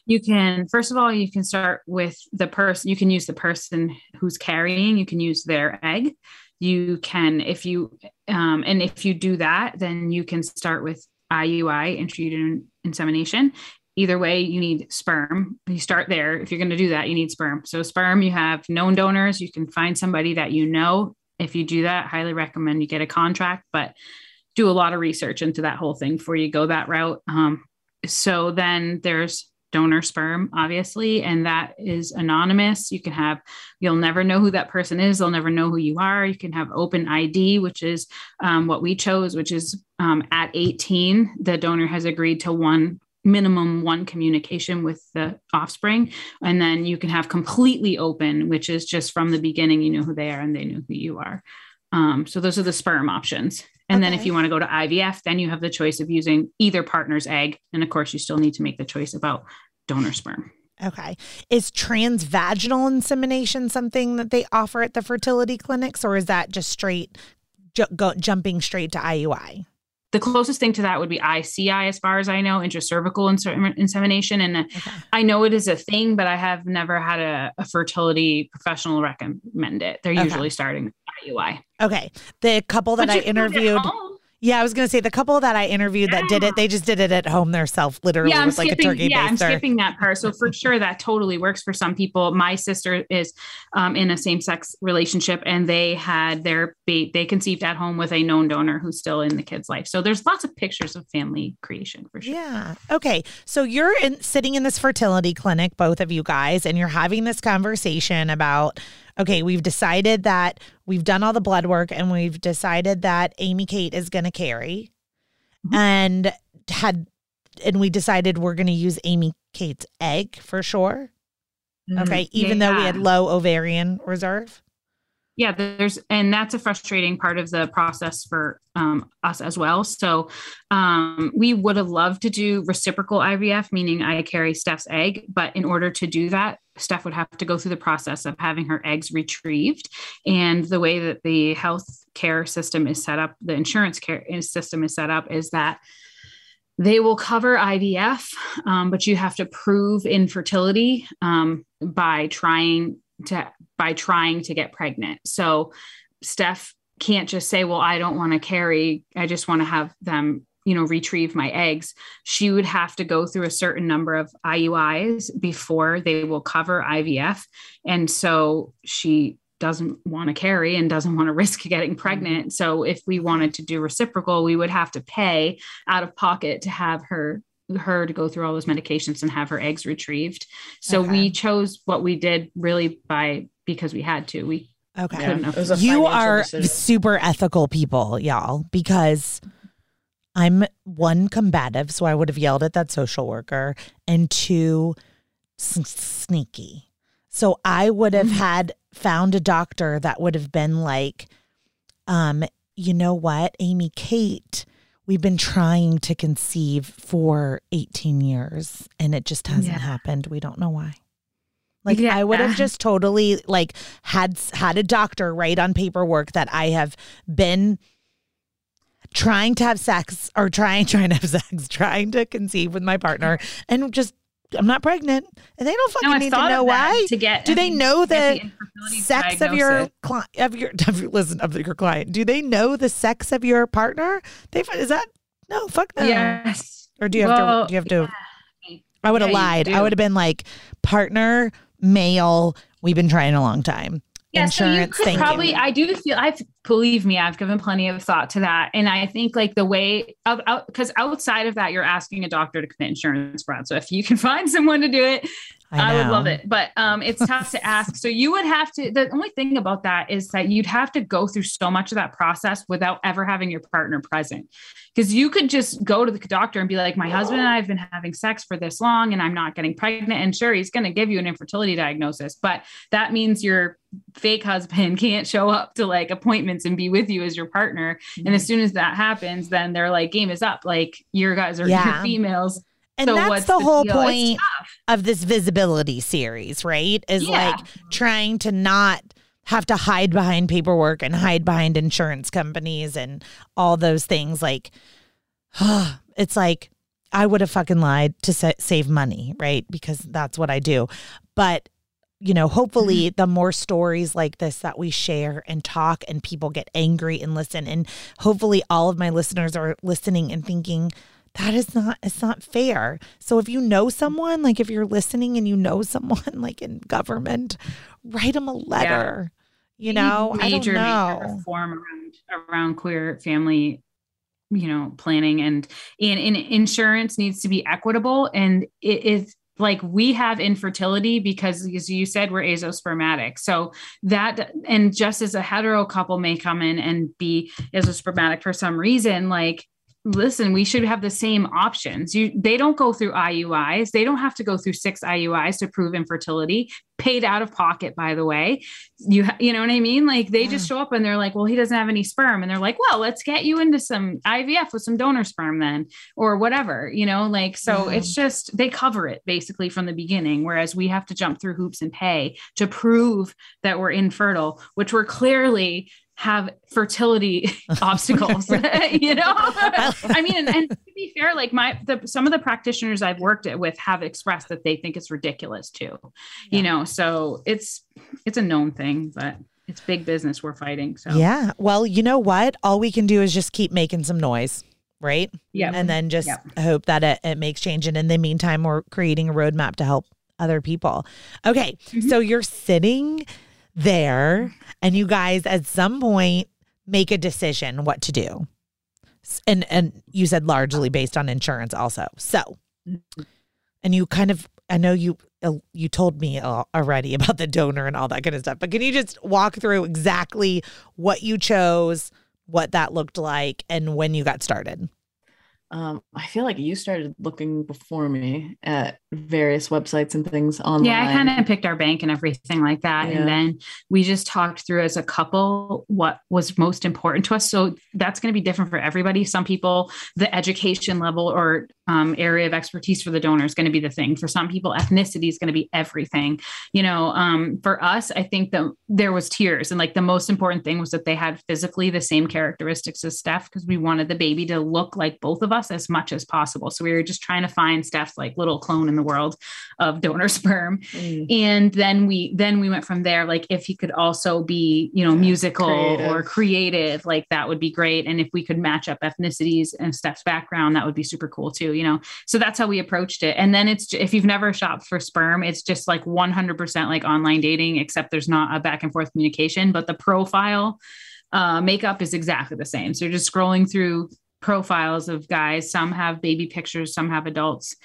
you can first of all you can start with the person. You can use the person who's carrying. You can use their egg. You can if you um, and if you do that, then you can start with IUI, intrauterine insemination. Either way, you need sperm. You start there. If you're going to do that, you need sperm. So sperm, you have known donors. You can find somebody that you know. If you do that, highly recommend you get a contract, but do a lot of research into that whole thing before you go that route. Um, so then there's donor sperm, obviously, and that is anonymous. You can have, you'll never know who that person is. They'll never know who you are. You can have open ID, which is um, what we chose, which is um, at 18, the donor has agreed to one minimum one communication with the offspring. And then you can have completely open, which is just from the beginning, you know who they are and they know who you are. Um, so those are the sperm options. And then if you want to go to IVF, then you have the choice of using either partner's egg. And of course, you still need to make the choice about donor sperm. Okay. Is transvaginal insemination something that they offer at the fertility clinics, or is that just straight ju- go, jumping straight to IUI? The closest thing to that would be ICI, as far as I know, intracervical inse- insemination. And uh, Okay. I know it is a thing, but I have never had a, a fertility professional recommend it. They're Okay. usually starting IUI. Okay. The couple that I you can do it at interviewed, yeah, I was going to say the couple that I interviewed that did it, they just did it at home themselves, literally yeah, I'm with like skipping. a turkey yeah, I'm skipping that part. So for sure, that totally works for some people. My sister is um, in a same-sex relationship, and they had their ba- they conceived at home with a known donor who's still in the kid's life. So there's lots of pictures of family creation for sure. Yeah. Okay. So you're in, sitting in this fertility clinic, both of you guys, and you're having this conversation about okay, we've decided that we've done all the blood work and we've decided that Amy Kate is going to carry Mhm. and had and we decided we're going to use Amy Kate's egg for sure. Mhm. Okay. Even though we had low ovarian reserve. Yeah there's and that's a frustrating part of the process for um, us as well. So um, we would have loved to do reciprocal ivf meaning i carry steph's egg but in order to do that steph would have to go through the process of having her eggs retrieved. And the way that the health care system is set up the insurance care system is set up is that they will cover IVF, um, but you have to prove infertility um, by trying to by trying to get pregnant. So Steph can't just say, "Well, I don't want to carry. I just want to have them." you know retrieve my eggs she would have to go through a certain number of iuis before they will cover ivf and so she doesn't want to carry and doesn't want to risk getting pregnant so if we wanted to do reciprocal we would have to pay out of pocket to have her her to go through all those medications and have her eggs retrieved so Okay. we chose what we did really by because we had to we Okay. couldn't It was you are decision. super ethical people, y'all, because I'm one combative, so I would have yelled at that social worker, and two s- sneaky. So I would have had found a doctor that would have been like, um, you know what, Amy Kate, we've been trying to conceive for 18 years and it just hasn't Yeah. happened. We don't know why. Like I would have just totally like had had a doctor write on paperwork that I have been trying to have sex or trying trying to have sex, trying to conceive with my partner and just I'm not pregnant and they don't fucking no, need to know why. to get Do they know the infertility sex of your client of your of your listen of your client? Do they know the sex of your partner? They is that no fuck no. yes Or do you have Well, to do you have to yeah. I would have Yeah, lied. I would have been like partner male. We've been trying a long time. Yeah, so you Insurance, could probably. I do feel. I believe me. I've given plenty of thought to that, and I think like the way of out because outside of that, you're asking a doctor to commit insurance fraud. So if you can find someone to do it, I, would love it. But um, it's tough to ask. So you would have to. The only thing about that is that you'd have to go through so much of that process without ever having your partner present. Because you could just go to the doctor and be like, "My husband and I have been having sex for this long, and I'm not getting pregnant." And sure, he's going to give you an infertility diagnosis, but that means your fake husband can't show up to like appointments and be with you as your partner. And mm-hmm. as soon as that happens, then they're like, "Game is up." Like your guys are Yeah. your females. And so that's what's the whole deal? Point of this visibility series, right? Is Yeah. like trying to not have to hide behind paperwork and hide behind insurance companies and all those things. Like, it's like I would have fucking lied to sa- save money, right? Because that's what I do. But you know, hopefully, mm-hmm. the more stories like this that we share and talk, and people get angry and listen, and hopefully, all of my listeners are listening and thinking, that is not it's not fair. So if you know someone like if you're listening and you know someone like in government write them a letter you know? Major, i don't major reform around around queer family you know planning and and, and insurance needs to be equitable. And it is like we have infertility because as you said we're azospermatic. So that and just as a hetero couple may come in and be azospermatic for some reason like listen we should have the same options. You they don't go through iuis they don't have to go through six iuis to prove infertility. Paid out of pocket by the way. You you know what i mean? Like they just mm. show up and they're like well he doesn't have any sperm. And they're like well let's get you into some ivf with some donor sperm then or whatever you know? Like so Yeah. it's just they cover it basically from the beginning whereas we have to jump through hoops and pay to prove that we're infertile which we're clearly have fertility obstacles you know? I mean and, and to be fair like my the, some of the practitioners i've worked it with have expressed that they think it's ridiculous too Yeah. you know? So it's it's a known thing but it's big business we're fighting so. Yeah. Well you know what? All we can do is just keep making some noise right? Yeah and then just Yep. hope that it, it makes change. And in the meantime we're creating a roadmap to help other people. Okay. Mhm. so you're sitting there and you guys at some point make a decision what to do. And and you said largely based on insurance also. So and you kind of i know you uh, you told me already about the donor and all that kind of stuff but can you just walk through exactly what you chose what that looked like and when you got started? Um, I feel like you started looking before me at various websites and things online. Yeah, I kind of picked our bank and everything like that. Yeah. And then we just talked through as a couple what was most important to us. So that's going to be different for everybody. Some people, the education level or um, area of expertise for the donor is going to be the thing. For some people, ethnicity is going to be everything. You know, um, for us, I think that there was tears, and like the most important thing was that they had physically the same characteristics as Steph because we wanted the baby to look like both of us as much as possible. So we were just trying to find Steph's like little clone in the world of donor sperm, Mm. and then we then we went from there. Like if he could also be you know Yeah, musical creative. or creative, like that would be great. And if we could match up ethnicities and Steph's background, that would be super cool too. You know, so that's how we approached it. And then it's if you've never shopped for sperm, it's just like 100% like online dating, except there's not a back and forth communication, but the profile uh, makeup is exactly the same. So you're just scrolling through profiles of guys. Some have baby pictures, some have adults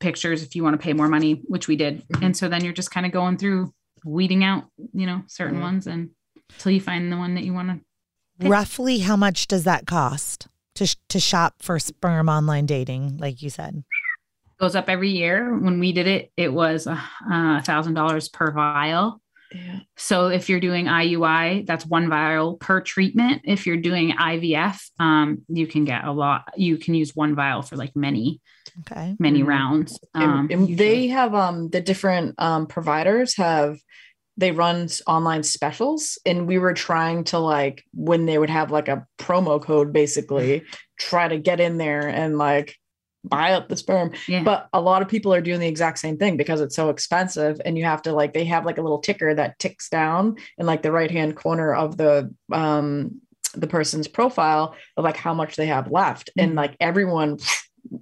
pictures if you want to pay more money, which we did. Mhm. And so then you're just kind of going through weeding out, you know, certain Yeah. ones and until you find the one that you want to. Pick. Roughly, how much does that cost to to shop for sperm online dating? Like you said, Goes up every year. When we did it, it was a uh, thousand dollars per vial. Yeah. So if you're doing IUI, that's one vial per treatment. If you're doing IVF, um, you can get a lot. You can use one vial for like many, okay. many Mhm. rounds. And- Um, and usually. they have um the different um providers have they run online specials and we were trying to like when they would have like a promo code basically try to get in there and like buy up the sperm yeah. but a lot of people are doing the exact same thing because it's so expensive and you have to like they have like a little ticker that ticks down in like the right hand corner of the um the person's profile of like how much they have left and Mhm. like everyone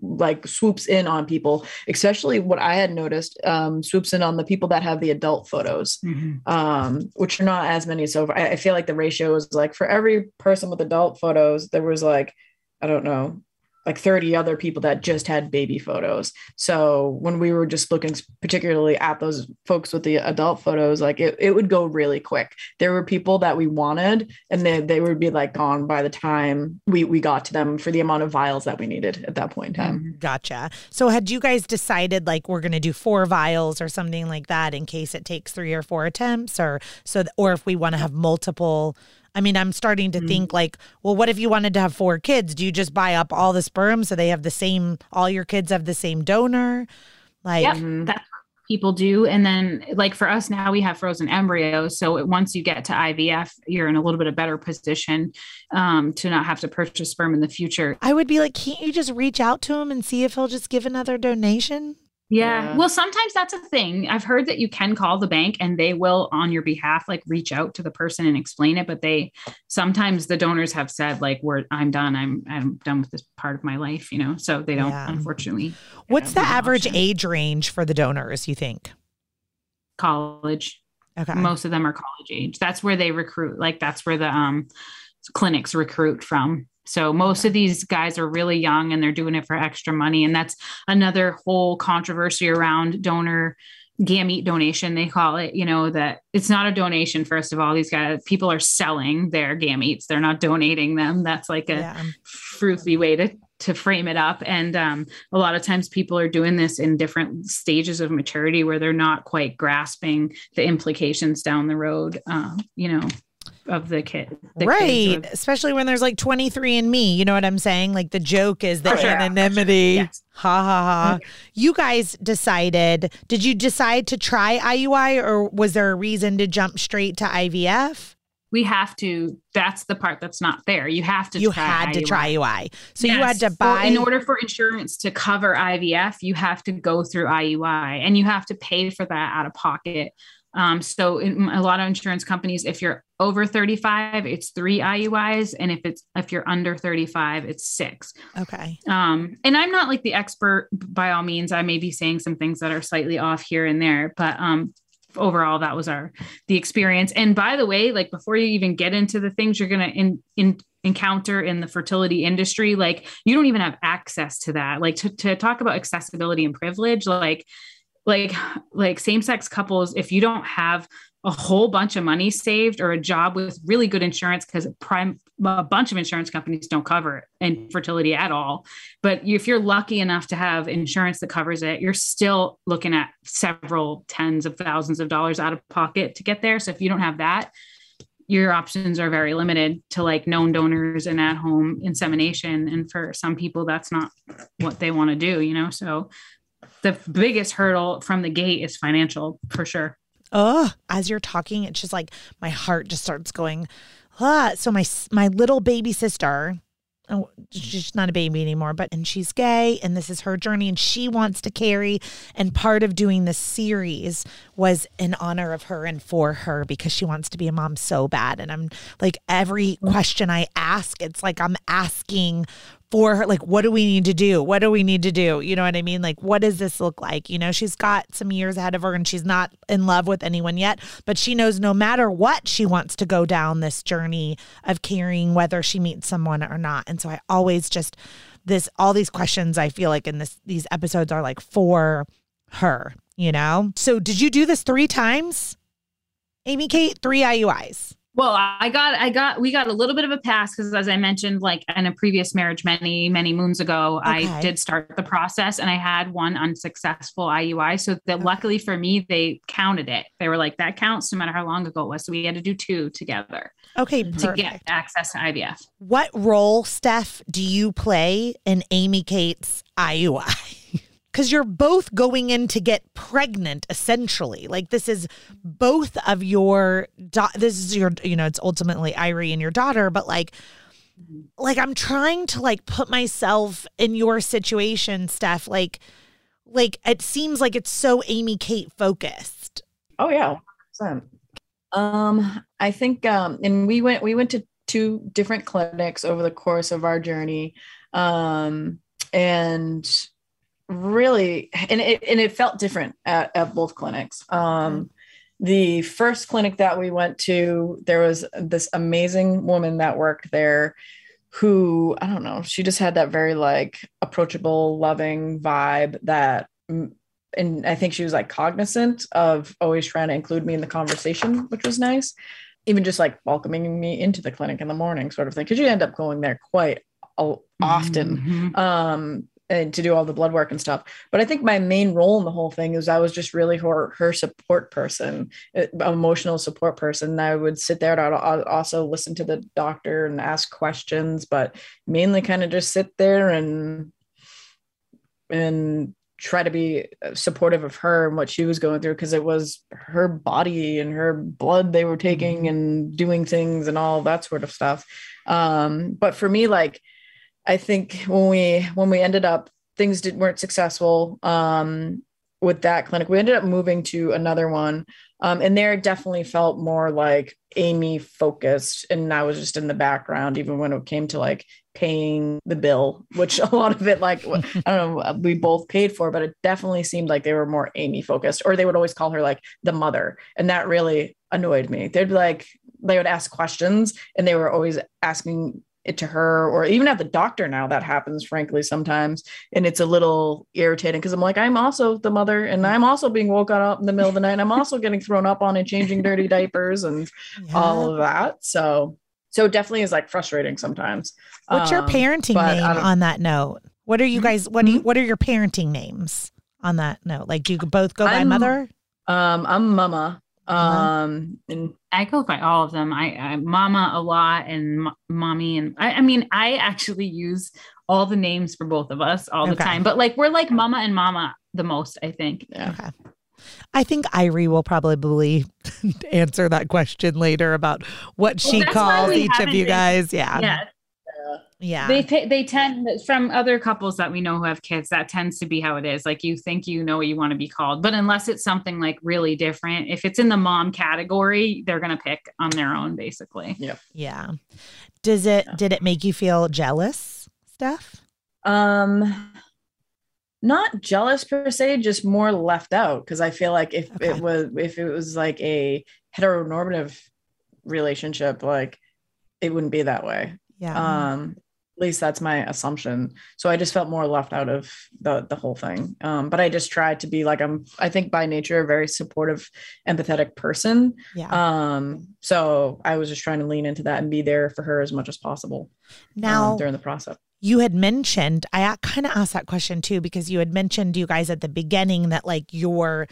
like swoops in on people especially what i had noticed um swoops in on the people that have the adult photos Mhm. um which are not as many so I, I feel like the ratio is like for every person with adult photos there was like i don't know like 30 other people that just had baby photos so when we were just looking particularly at those folks with the adult photos like it, it would go really quick there were people that we wanted and they, they would be like gone by the time we we got to them for the amount of vials that we needed at that point in time Mhm. Gotcha. So had you guys decided like we're going to do four vials or something like that in case it takes three or four attempts or so or if we want to have multiple I mean, I'm starting to Mhm. think like, well, what if you wanted to have four kids? Do you just buy up all the sperm so they have the same all your kids have the same donor? Like Yep. Mhm. That's what people do. And then, like for us now, we have frozen embryos. So it- once you get to IVF, you're in a little bit of better position um, to not have to purchase sperm in the future. I would be like, can't you just reach out to him and see if he'll just give another donation? Yeah. Yeah. Well, sometimes that's a thing. I've heard that you can call the bank and they will, on your behalf, like reach out to the person and explain it. But they sometimes the donors have said, like, "We're I'm done. I'm I'm done with this part of my life." You know, so they don't. Yeah. Unfortunately, What's the average option. age range for the donors, you think? college. Okay. Most of them are college age. That's where they recruit. Like that's where the um clinics recruit from. So most of these guys are really young and they're doing it for extra money. And that's another whole controversy around donor gamete donation, they call it, you know, that it's not a donation. First of all, these guys, people are selling their gametes. They're not donating them. That's like a yeah. way to to frame it up and um, a lot of times people are doing this in different stages of maturity where they're not quite grasping the implications down the road uh, you know of the kid the right. Especially when there's like 23 and me. You know what I'm saying? Like the joke is the sure. anonymity. Yes. Ha ha ha. Mm-hmm. You guys decided, did you decide to try IUI or was there a reason to jump straight to IVF? we have to that's the part that's not fair you have to you had to try IUI. So you had Yes. to buy. in order for insurance to cover IVF, you have to go through IUI and you have to pay for that out of pocket. Um, so in a lot of insurance companies, if you're over 35, it's three IUIs, and if it's if you're under 35, it's six. okay. Um, and I'm not like the expert by all means. I may be saying some things that are slightly off here and there, but um, overall, that was our the experience. And by the way, like before you even get into the things you're gonna in, in encounter in the fertility industry, like you don't even have access to that. Like to, to talk about accessibility and privilege, like like like same-sex couples if you don't have a whole bunch of money saved or a job with really good insurance because prime a bunch of insurance companies don't cover infertility at all. But if you're lucky enough to have insurance that covers it, you're still looking at several tens of thousands of dollars out of pocket to get there. So if you don't have that, your options are very limited to like known donors and at home insemination. And for some people, that's not what they want to do, you know? So the biggest hurdle from the gate is financial for sure. Oh, as you're talking, it's just like my heart just starts going. Ah. So my my little baby sister, oh, she's not a baby anymore, but and she's gay, and this is her journey, and she wants to carry. And part of doing this series was in honor of her and for her because she wants to be a mom so bad. And I'm like every question I ask, it's like I'm asking for her like what do we need to do? What do we need to do? You know what i mean? Like what does this look like? You know she's got some years ahead of her and she's not in love with anyone yet but she knows no matter what she wants to go down this journey of caring whether she meets someone or not. And so i always just this all these questions i feel like in this these episodes are like for her you know? So did you do this three times? Amy kate three iuis well, I got, I got, we got a little bit of a pass because, as I mentioned, like in a previous marriage many, many moons ago, okay. I did start the process and I had one unsuccessful IUI. So that okay. luckily for me, they counted it. They were like, that counts no matter how long ago it was. So we had to do two together. Okay. To get access to IVF. What role, Steph, do you play in Amy Kate's IUI? because you're both going in to get pregnant essentially. Like this is both of your do- this is your you know it's ultimately Irie and your daughter but like like I'm trying to like put myself in your situation Steph. Like like it seems like it's so Amy Kate focused. Oh yeah 100%. um I think um and we went we went to two different clinics over the course of our journey. Um and really and it and it felt different at, at both clinics. Um the first clinic that we went to there was this amazing woman that worked there who i don't know she just had that very like approachable loving vibe that and i think she was like cognizant of always trying to include me in the conversation which was nice. Even just like welcoming me into the clinic in the morning sort of thing because you end up going there quite often. Mm-hmm. um and to do all the blood work and stuff. But I think my main role in the whole thing is I was just really her her support person, uh, emotional support person. I would sit there and I'd also listen to the doctor and ask questions, but mainly kind of just sit there and and try to be uh, supportive of her and what she was going through because it was her body and her blood they were taking mm-hmm. and doing things and all that sort of stuff. Um, but for me, like I think when we when we ended up things did weren't successful um, with that clinic. We ended up moving to another one, um, and there it definitely felt more like Amy focused, and I was just in the background, even when it came to like paying the bill, which a lot of it, like I don't know, we both paid for, but it definitely seemed like they were more Amy focused, or they would always call her like the mother, and that really annoyed me. They'd be like they would ask questions, and they were always asking it to her or even at the doctor now that happens frankly sometimes. And it's a little irritating because i'm like i'm also the mother and i'm also being woken up in the middle of the night and i'm also getting thrown up on and changing dirty diapers and yeah. all of that. So so it definitely is like frustrating sometimes. What's um, your parenting name on that note? What are you hmm? guys what do you what are your parenting names on that note? Like do you both go by I'm, mother? Um i'm mama um and i go by all of them i, I mama a lot and m- mommy and I, I, mean i actually use all the names for both of us all okay. the time but like we're like mama and mama the most i think yeah okay. I think Irie will probably answer that question later about what well, she calls each of you guys. Yeah. Yeah yeah. They they tend from other couples that we know who have kids that tends to be how it is. Like you think you know what you want to be called but unless it's something like really different if it's in the mom category they're going to pick on their own basically. Yeah. Yeah. Does it yeah. did it make you feel jealous Steph? Um not jealous per se just more left out because i feel like if okay. it was if it was like a heteronormative relationship like it wouldn't be that way. Yeah. Um At least that's my assumption. So I just felt more left out of the the whole thing. Um, but I just tried to be like I'm. I think by nature a very supportive, empathetic person. Yeah. Um, so I was just trying to lean into that and be there for her as much as possible. Now, um, during the process. you had mentioned, I kind of asked that question too, because you had mentioned you guys at the beginning that like your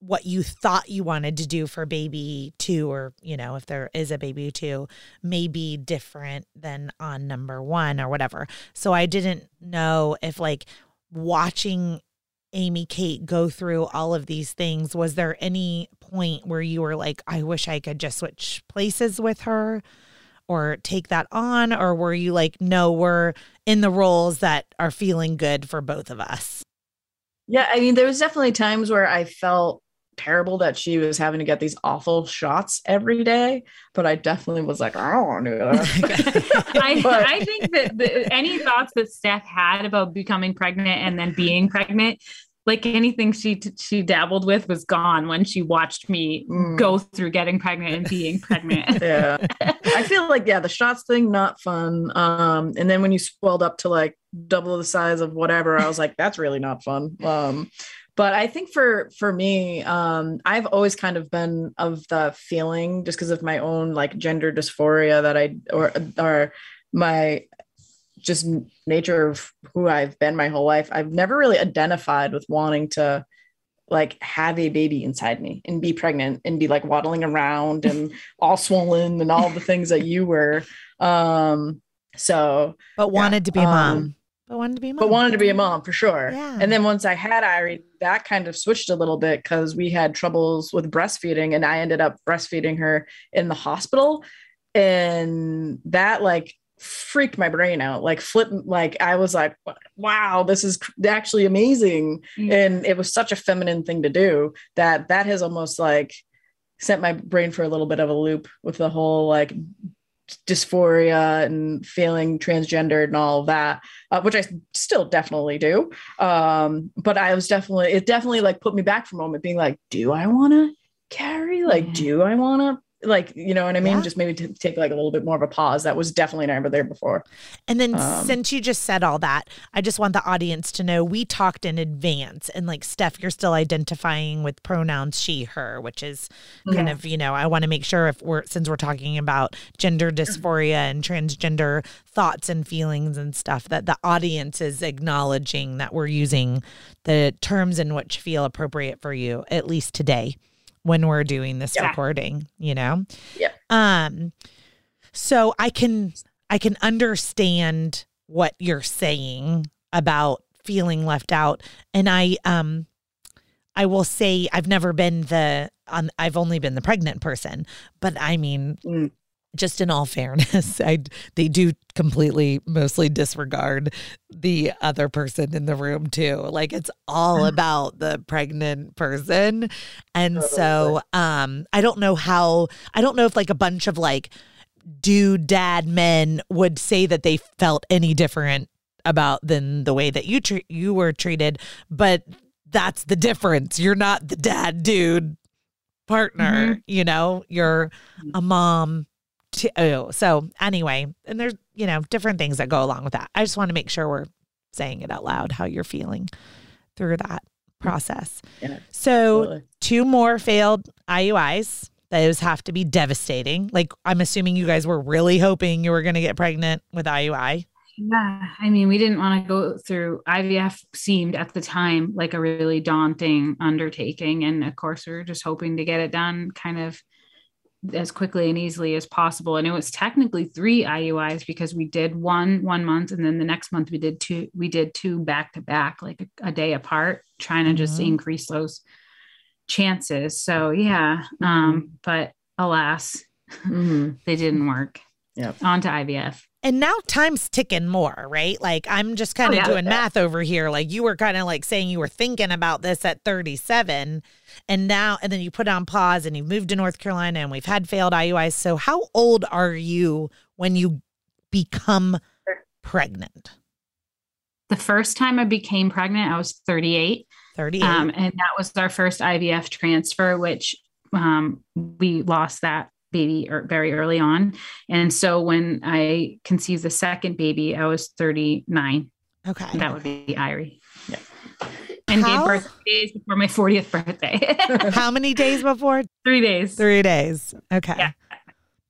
what you thought you wanted to do for baby two, or you know, if there is a baby two, may be different than on number one or whatever. So I didn't know if like watching Amy Kate go through all of these things, was there any point where you were like, I wish I could just switch places with her? or take that on or were you like no we're in the roles that are feeling good for both of us Yeah, I mean, there was definitely times where I felt terrible that she was having to get these awful shots every day, but I definitely was like, I don't want to do that. I, But- I think that the, any thoughts that Steph had about becoming pregnant and then being pregnant, like anything she she dabbled with, was gone when she watched me Mm. go through getting pregnant and being pregnant. yeah. I feel like yeah, the shots thing not fun. Um, and then when you swelled up to like double the size of whatever, I was like, that's really not fun. Um, but I think for for me, um, I've always kind of been of the feeling just because of my own like gender dysphoria that I or or my just nature of who I've been my whole life. I've never really identified with wanting to like have a baby inside me and be pregnant and be like waddling around and all swollen and all the things that you were. Um, so, but wanted to be a mom um, but wanted to be a mom but wanted to be a mom for sure. Yeah. And then once I had Irie, that kind of switched a little bit because we had troubles with breastfeeding, and I ended up breastfeeding her in the hospital, and that like freaked my brain out. Like flip, like I was like, wow, this is actually amazing, Mm. and it was such a feminine thing to do that that has almost like sent my brain for a little bit of a loop with the whole like dysphoria and feeling transgendered and all that uh, which i still definitely do. Um but i was definitely it definitely like put me back for a moment being like do i want to carry? Like do i want to like you know what i mean? Yeah. just maybe to take like a little bit more of a pause. That was definitely never there before. And then Um, since you just said all that, I just want the audience to know we talked in advance and like Steph, you're still identifying with pronouns she, her, which is kind of, you know, I want to make sure if we're since we're talking about gender dysphoria and transgender thoughts and feelings and stuff, that the audience is acknowledging that we're using the terms in which feel appropriate for you, at least today when we're doing this Yeah. recording, you know? Yep. Um so I can I can understand what you're saying about feeling left out and I um I will say I've never been the um, I've only been the pregnant person, but I mean Mm. Just in all fairness, I they do completely mostly disregard the other person in the room too. Like it's all about the pregnant person. And so um I don't know how I don't know if like a bunch of like dude dad men would say that they felt any different about than the way that you tre- you were treated, but that's the difference. You're not the dad dude partner, you know, you're a mom too. Oh, So anyway, and there's, you know, different things that go along with that. I just want to make sure we're saying it out loud how you're feeling through that process. Yeah, So Absolutely. two more failed IUIs. Those have to be devastating. Like I'm assuming you guys were really hoping you were going to get pregnant with IUI. Yeah, I mean, we didn't want to go through IVF seemed at the time like a really daunting undertaking. And of course, we were just hoping to get it done kind of as quickly and easily as possible. And it was technically three IUIs because we did one one month and then the next month we did two, we did two back to back, like a, a day apart, trying to just Mhm. increase those chances. So yeah. Um, but alas, Mhm. they didn't work. Yep. On to IVF. And now time's ticking more, right? Like I'm just kind of Oh, yeah. doing math over here. Like you were kind of like saying you were thinking about this at 37 and now and then you put on pause and you moved to North Carolina and we've had failed IUIs. So how old are you when you become pregnant? The first time I became pregnant, I was 38. 38. Um, and that was our first IVF transfer, which um, we lost that baby or very early on. And so when I conceived the second baby, I was 39. Okay. That would be Irie. Yeah. And How- gave birth days before my 40th birthday. How many days before? Three days. Three days. Okay. Yeah.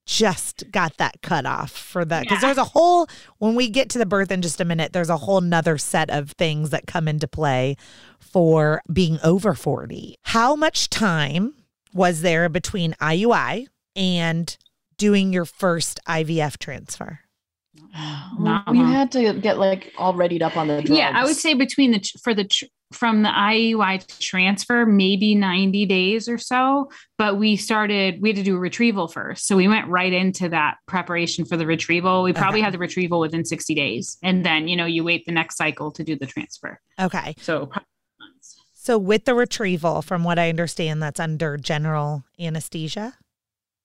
Just got that cut off for that. Because Yeah. there's a whole, when we get to the birth in just a minute, there's a whole nother set of things that come into play for being over 40. How much time was there between IUI and doing your first IVF transfer? Well, you had to get like all readied up on the drugs. Yeah, I would say between the for the from the IUI transfer, maybe 90 days or so. But we started, we had to do a retrieval first. So we went right into that preparation for the retrieval. We probably Okay. had the retrieval within 60 days. And then, you know, you wait the next cycle to do the transfer. Okay. So. So with the retrieval, from what I understand, that's under general anesthesia.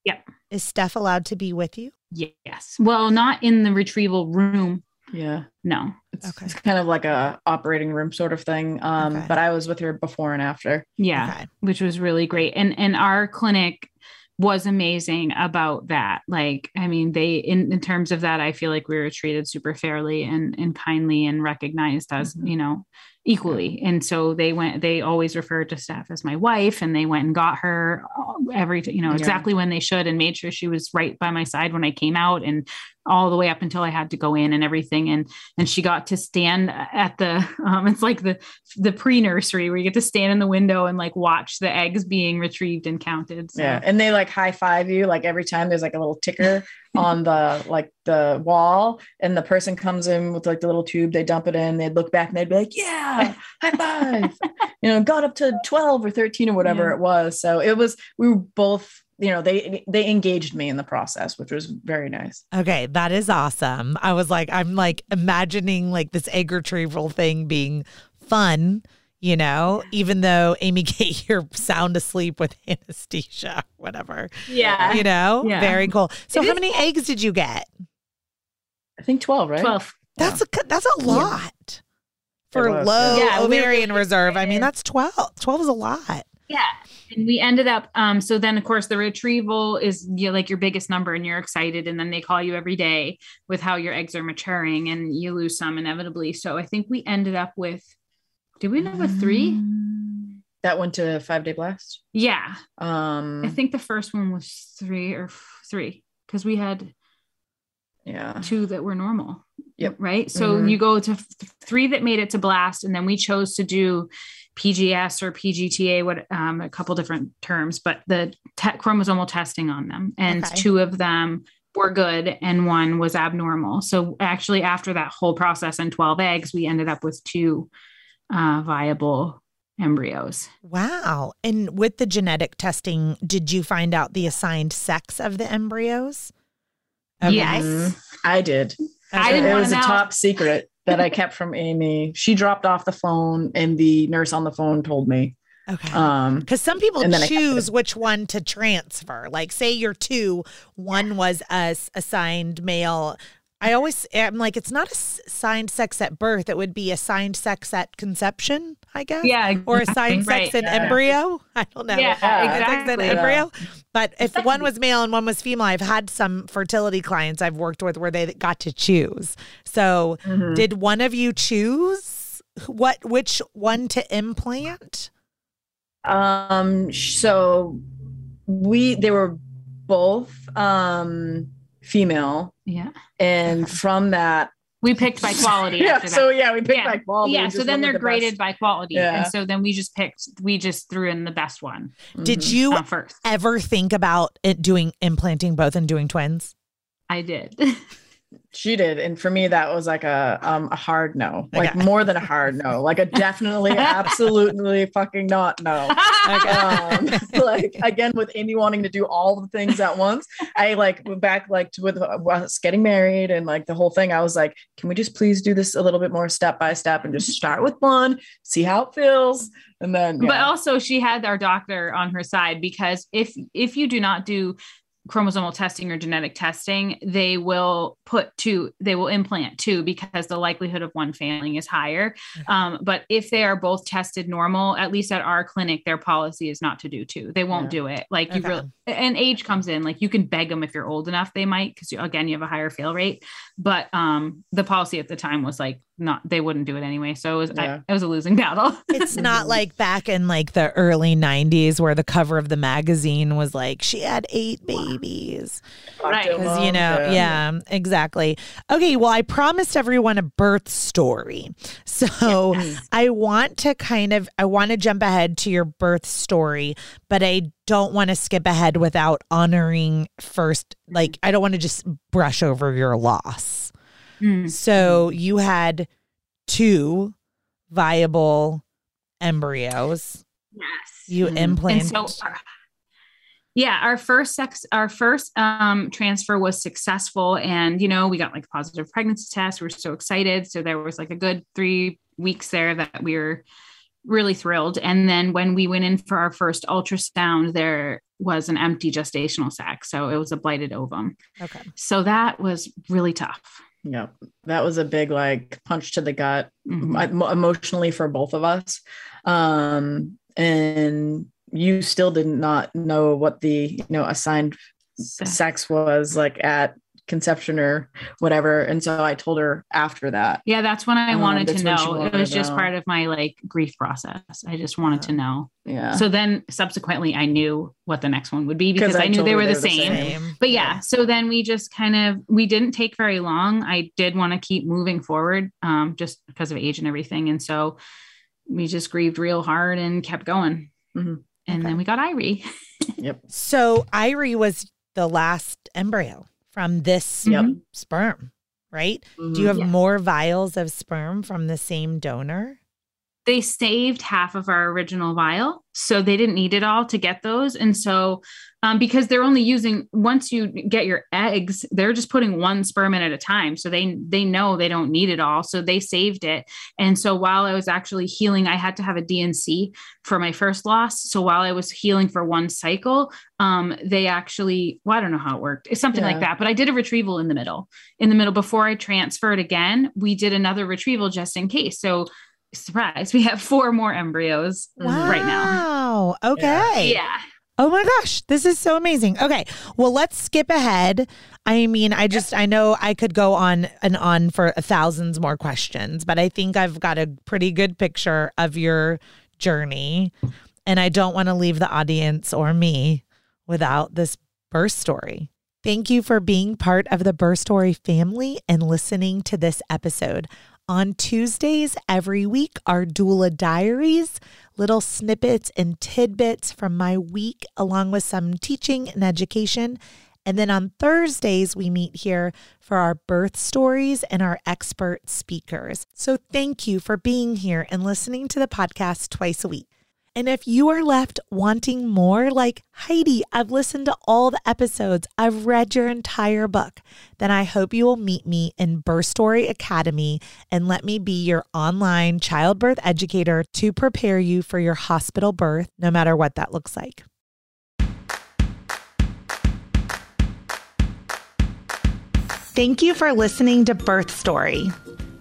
Yep. Is Steph allowed to be with you? yes. Well, not in the retrieval room. Yeah. No. It's, Okay. it's kind of like a operating room sort of thing. Um, Okay. but I was with her before and after. Yeah. Okay. which was really great. And and our clinic was amazing about that. Like, I mean, they in, in terms of that, I feel like we were treated super fairly and and kindly and recognized as, Mhm. you know, equally. And so they went, they always referred to Steph as my wife and they went and got her uh, every, you know, Yeah. exactly when they should and made sure she was right by my side when I came out and all the way up until I had to go in and everything. And and she got to stand at the um it's like the the pre-nursery where you get to stand in the window and like watch the eggs being retrieved and counted. So Yeah. And they like high five you like every time there's like a little ticker on the like the wall and the person comes in with like the little tube, they dump it in, they'd look back and they'd be like, Yeah, high five. you know, got up to 12 or 13 or whatever Yeah. it was. So it was we were both, you know, they they engaged me in the process, which was very nice. Okay, that is awesome. I was like, I'm like imagining like this egg retrieval thing being fun, you know, even though Amy Kate, you're sound asleep with anesthesia, whatever, yeah. you know, Yeah. very cool. So, It how is many eggs did you get? I think 12, right? 12. That's a that's a lot for was, low yeah. Yeah, we ovarian reserve. I mean, that's 12. 12 is a lot. Yeah. And we ended up, um, so then of course the retrieval is you know, like your biggest number and you're excited. And then they call you every day with how your eggs are maturing and you lose some inevitably. So I think we ended up with, did we end up with three? Mm. That went to five day blast. Yeah. Um I think the first one was three or f- three because we had yeah. two that were normal. Yep. Right. So Mhm. you go to th- three that made it to blast, and then we chose to do PGS or PGTA, what um, a couple different terms, but the te- chromosomal testing on them, and Okay. two of them were good, and one was abnormal. So actually, after that whole process and twelve eggs, we ended up with two uh, viable embryos. Wow. And with the genetic testing, did you find out the assigned sex of the embryos? Yes. Mhm. I did. I didn't it wanna was a know. top secret that I kept from Amy. She dropped off the phone and the nurse on the phone told me. Okay. Um Because some people And then I kept choose which one to transfer. Like, say you're two, one was as assigned male. I always, I'm like, it's not a assigned sex at birth. It would be assigned sex at conception, I guess. Yeah. Or exactly, assigned sex right. in Yeah. embryo. I don't know. Yeah, Assigned sex in exactly. embryo. But if one was male and one was female, I've had some fertility clients I've worked with where they got to choose. So, mhm. did one of you choose what which one to implant? um so we they were both um female Yeah. and Okay. from that We picked by quality yeah after that. so yeah we picked Yeah. like quality yeah so then they're the graded best. by quality Yeah. and so then we just picked we just threw in the best one Did Mhm. you uh, first ever think about it doing implanting both and doing twins? i did she did and for me that was like a um a hard no like Okay. more than a hard no like a definitely absolutely fucking not no um, like again with Amy wanting to do all the things at once. I like went back like to with us getting married and like the whole thing. I was like, can we just please do this a little bit more step by step and just start with one, see how it feels, and then but also she had our doctor on her side because if if you do not do chromosomal testing or genetic testing, they will put two, they will implant two because the likelihood of one failing is higher. Um, but if they are both tested normal, at least at our clinic, their policy is not to do two. They won't Yeah. do it. Like you really, and age comes in. Like you can beg them if you're old enough, they might, because again, you have a higher fail rate. But um, the policy at the time was like not, they wouldn't do it anyway. So it was, Yeah. I, it was a losing battle. It's not like back in like the early 90s where the cover of the magazine was like she had eight babies. Right. Because, you know, yeah. exactly. Okay, well, I promised everyone a birth story. So I want to kind of, I want to jump ahead to your birth story, but I don't want to skip ahead without honoring first, like, I don't want to just brush over your loss. Mm. So you had two viable embryos. Yes. You Mhm. implanted. so our- yeah our first sex our first um transfer was successful and you know we got like positive pregnancy test we were so excited so there was like a good three weeks there that we were really thrilled and then when we went in for our first ultrasound there was an empty gestational sac so it was a blighted ovum okay. so that was really tough Yeah. That was a big like punch to the gut Mhm. emotionally for both of us. Um, and you still did not know what the, you know, assigned So- sex was like at conception or whatever. And so I told her after that. yeah that's when i Um, wanted to that's when she know it was just know. part of my like grief process i just wanted to know Yeah. So then subsequently I knew what the next one would be because 'Cause I I knew they were they the were the same. same. But yeah, so then we just kind of we didn't take very long. I did want to keep moving forward um just because of age and everything and so we just grieved real hard and kept going. Mhm. And Okay. then we got Irie. Yep. So Irie was the last embryo from this Yep. Sperm, right? Do you mm-hmm. have Yeah. more vials of sperm from the same donor? They saved half of our original vial, so they didn't need it all to get those. And so um, because they're only using once you get your eggs, they're just putting one sperm in at a time. So they they know they don't need it all. So they saved it. And so while I was actually healing, I had to have a D&C for my first loss. So while I was healing for one cycle, um, they actually well, I don't know how it worked. It's something like that. But I did a retrieval in the middle. In the middle before I transferred again, we did another retrieval just in case. So surprise, we have four more embryos Mhm. right now. Wow. Okay. Yeah. Oh my gosh, this is so amazing. Okay, well, let's skip ahead. I mean, I just, I know I could go on and on for thousands more questions, but I think I've got a pretty good picture of your journey. And I don't want to leave the audience or me without this birth story. Thank you for being part of the Birth Story family and listening to this episode. On Tuesdays every week are doula diaries, little snippets and tidbits from my week, along with some teaching and education. And then on Thursdays, we meet here for our birth stories and our expert speakers. So thank you for being here and listening to the podcast twice a week. And if you are left wanting more, like Heidi, I've listened to all the episodes, I've read your entire book, then I hope you will meet me in Birth Story Academy and let me be your online childbirth educator to prepare you for your hospital birth, no matter what that looks like. Thank you for listening to Birth Story.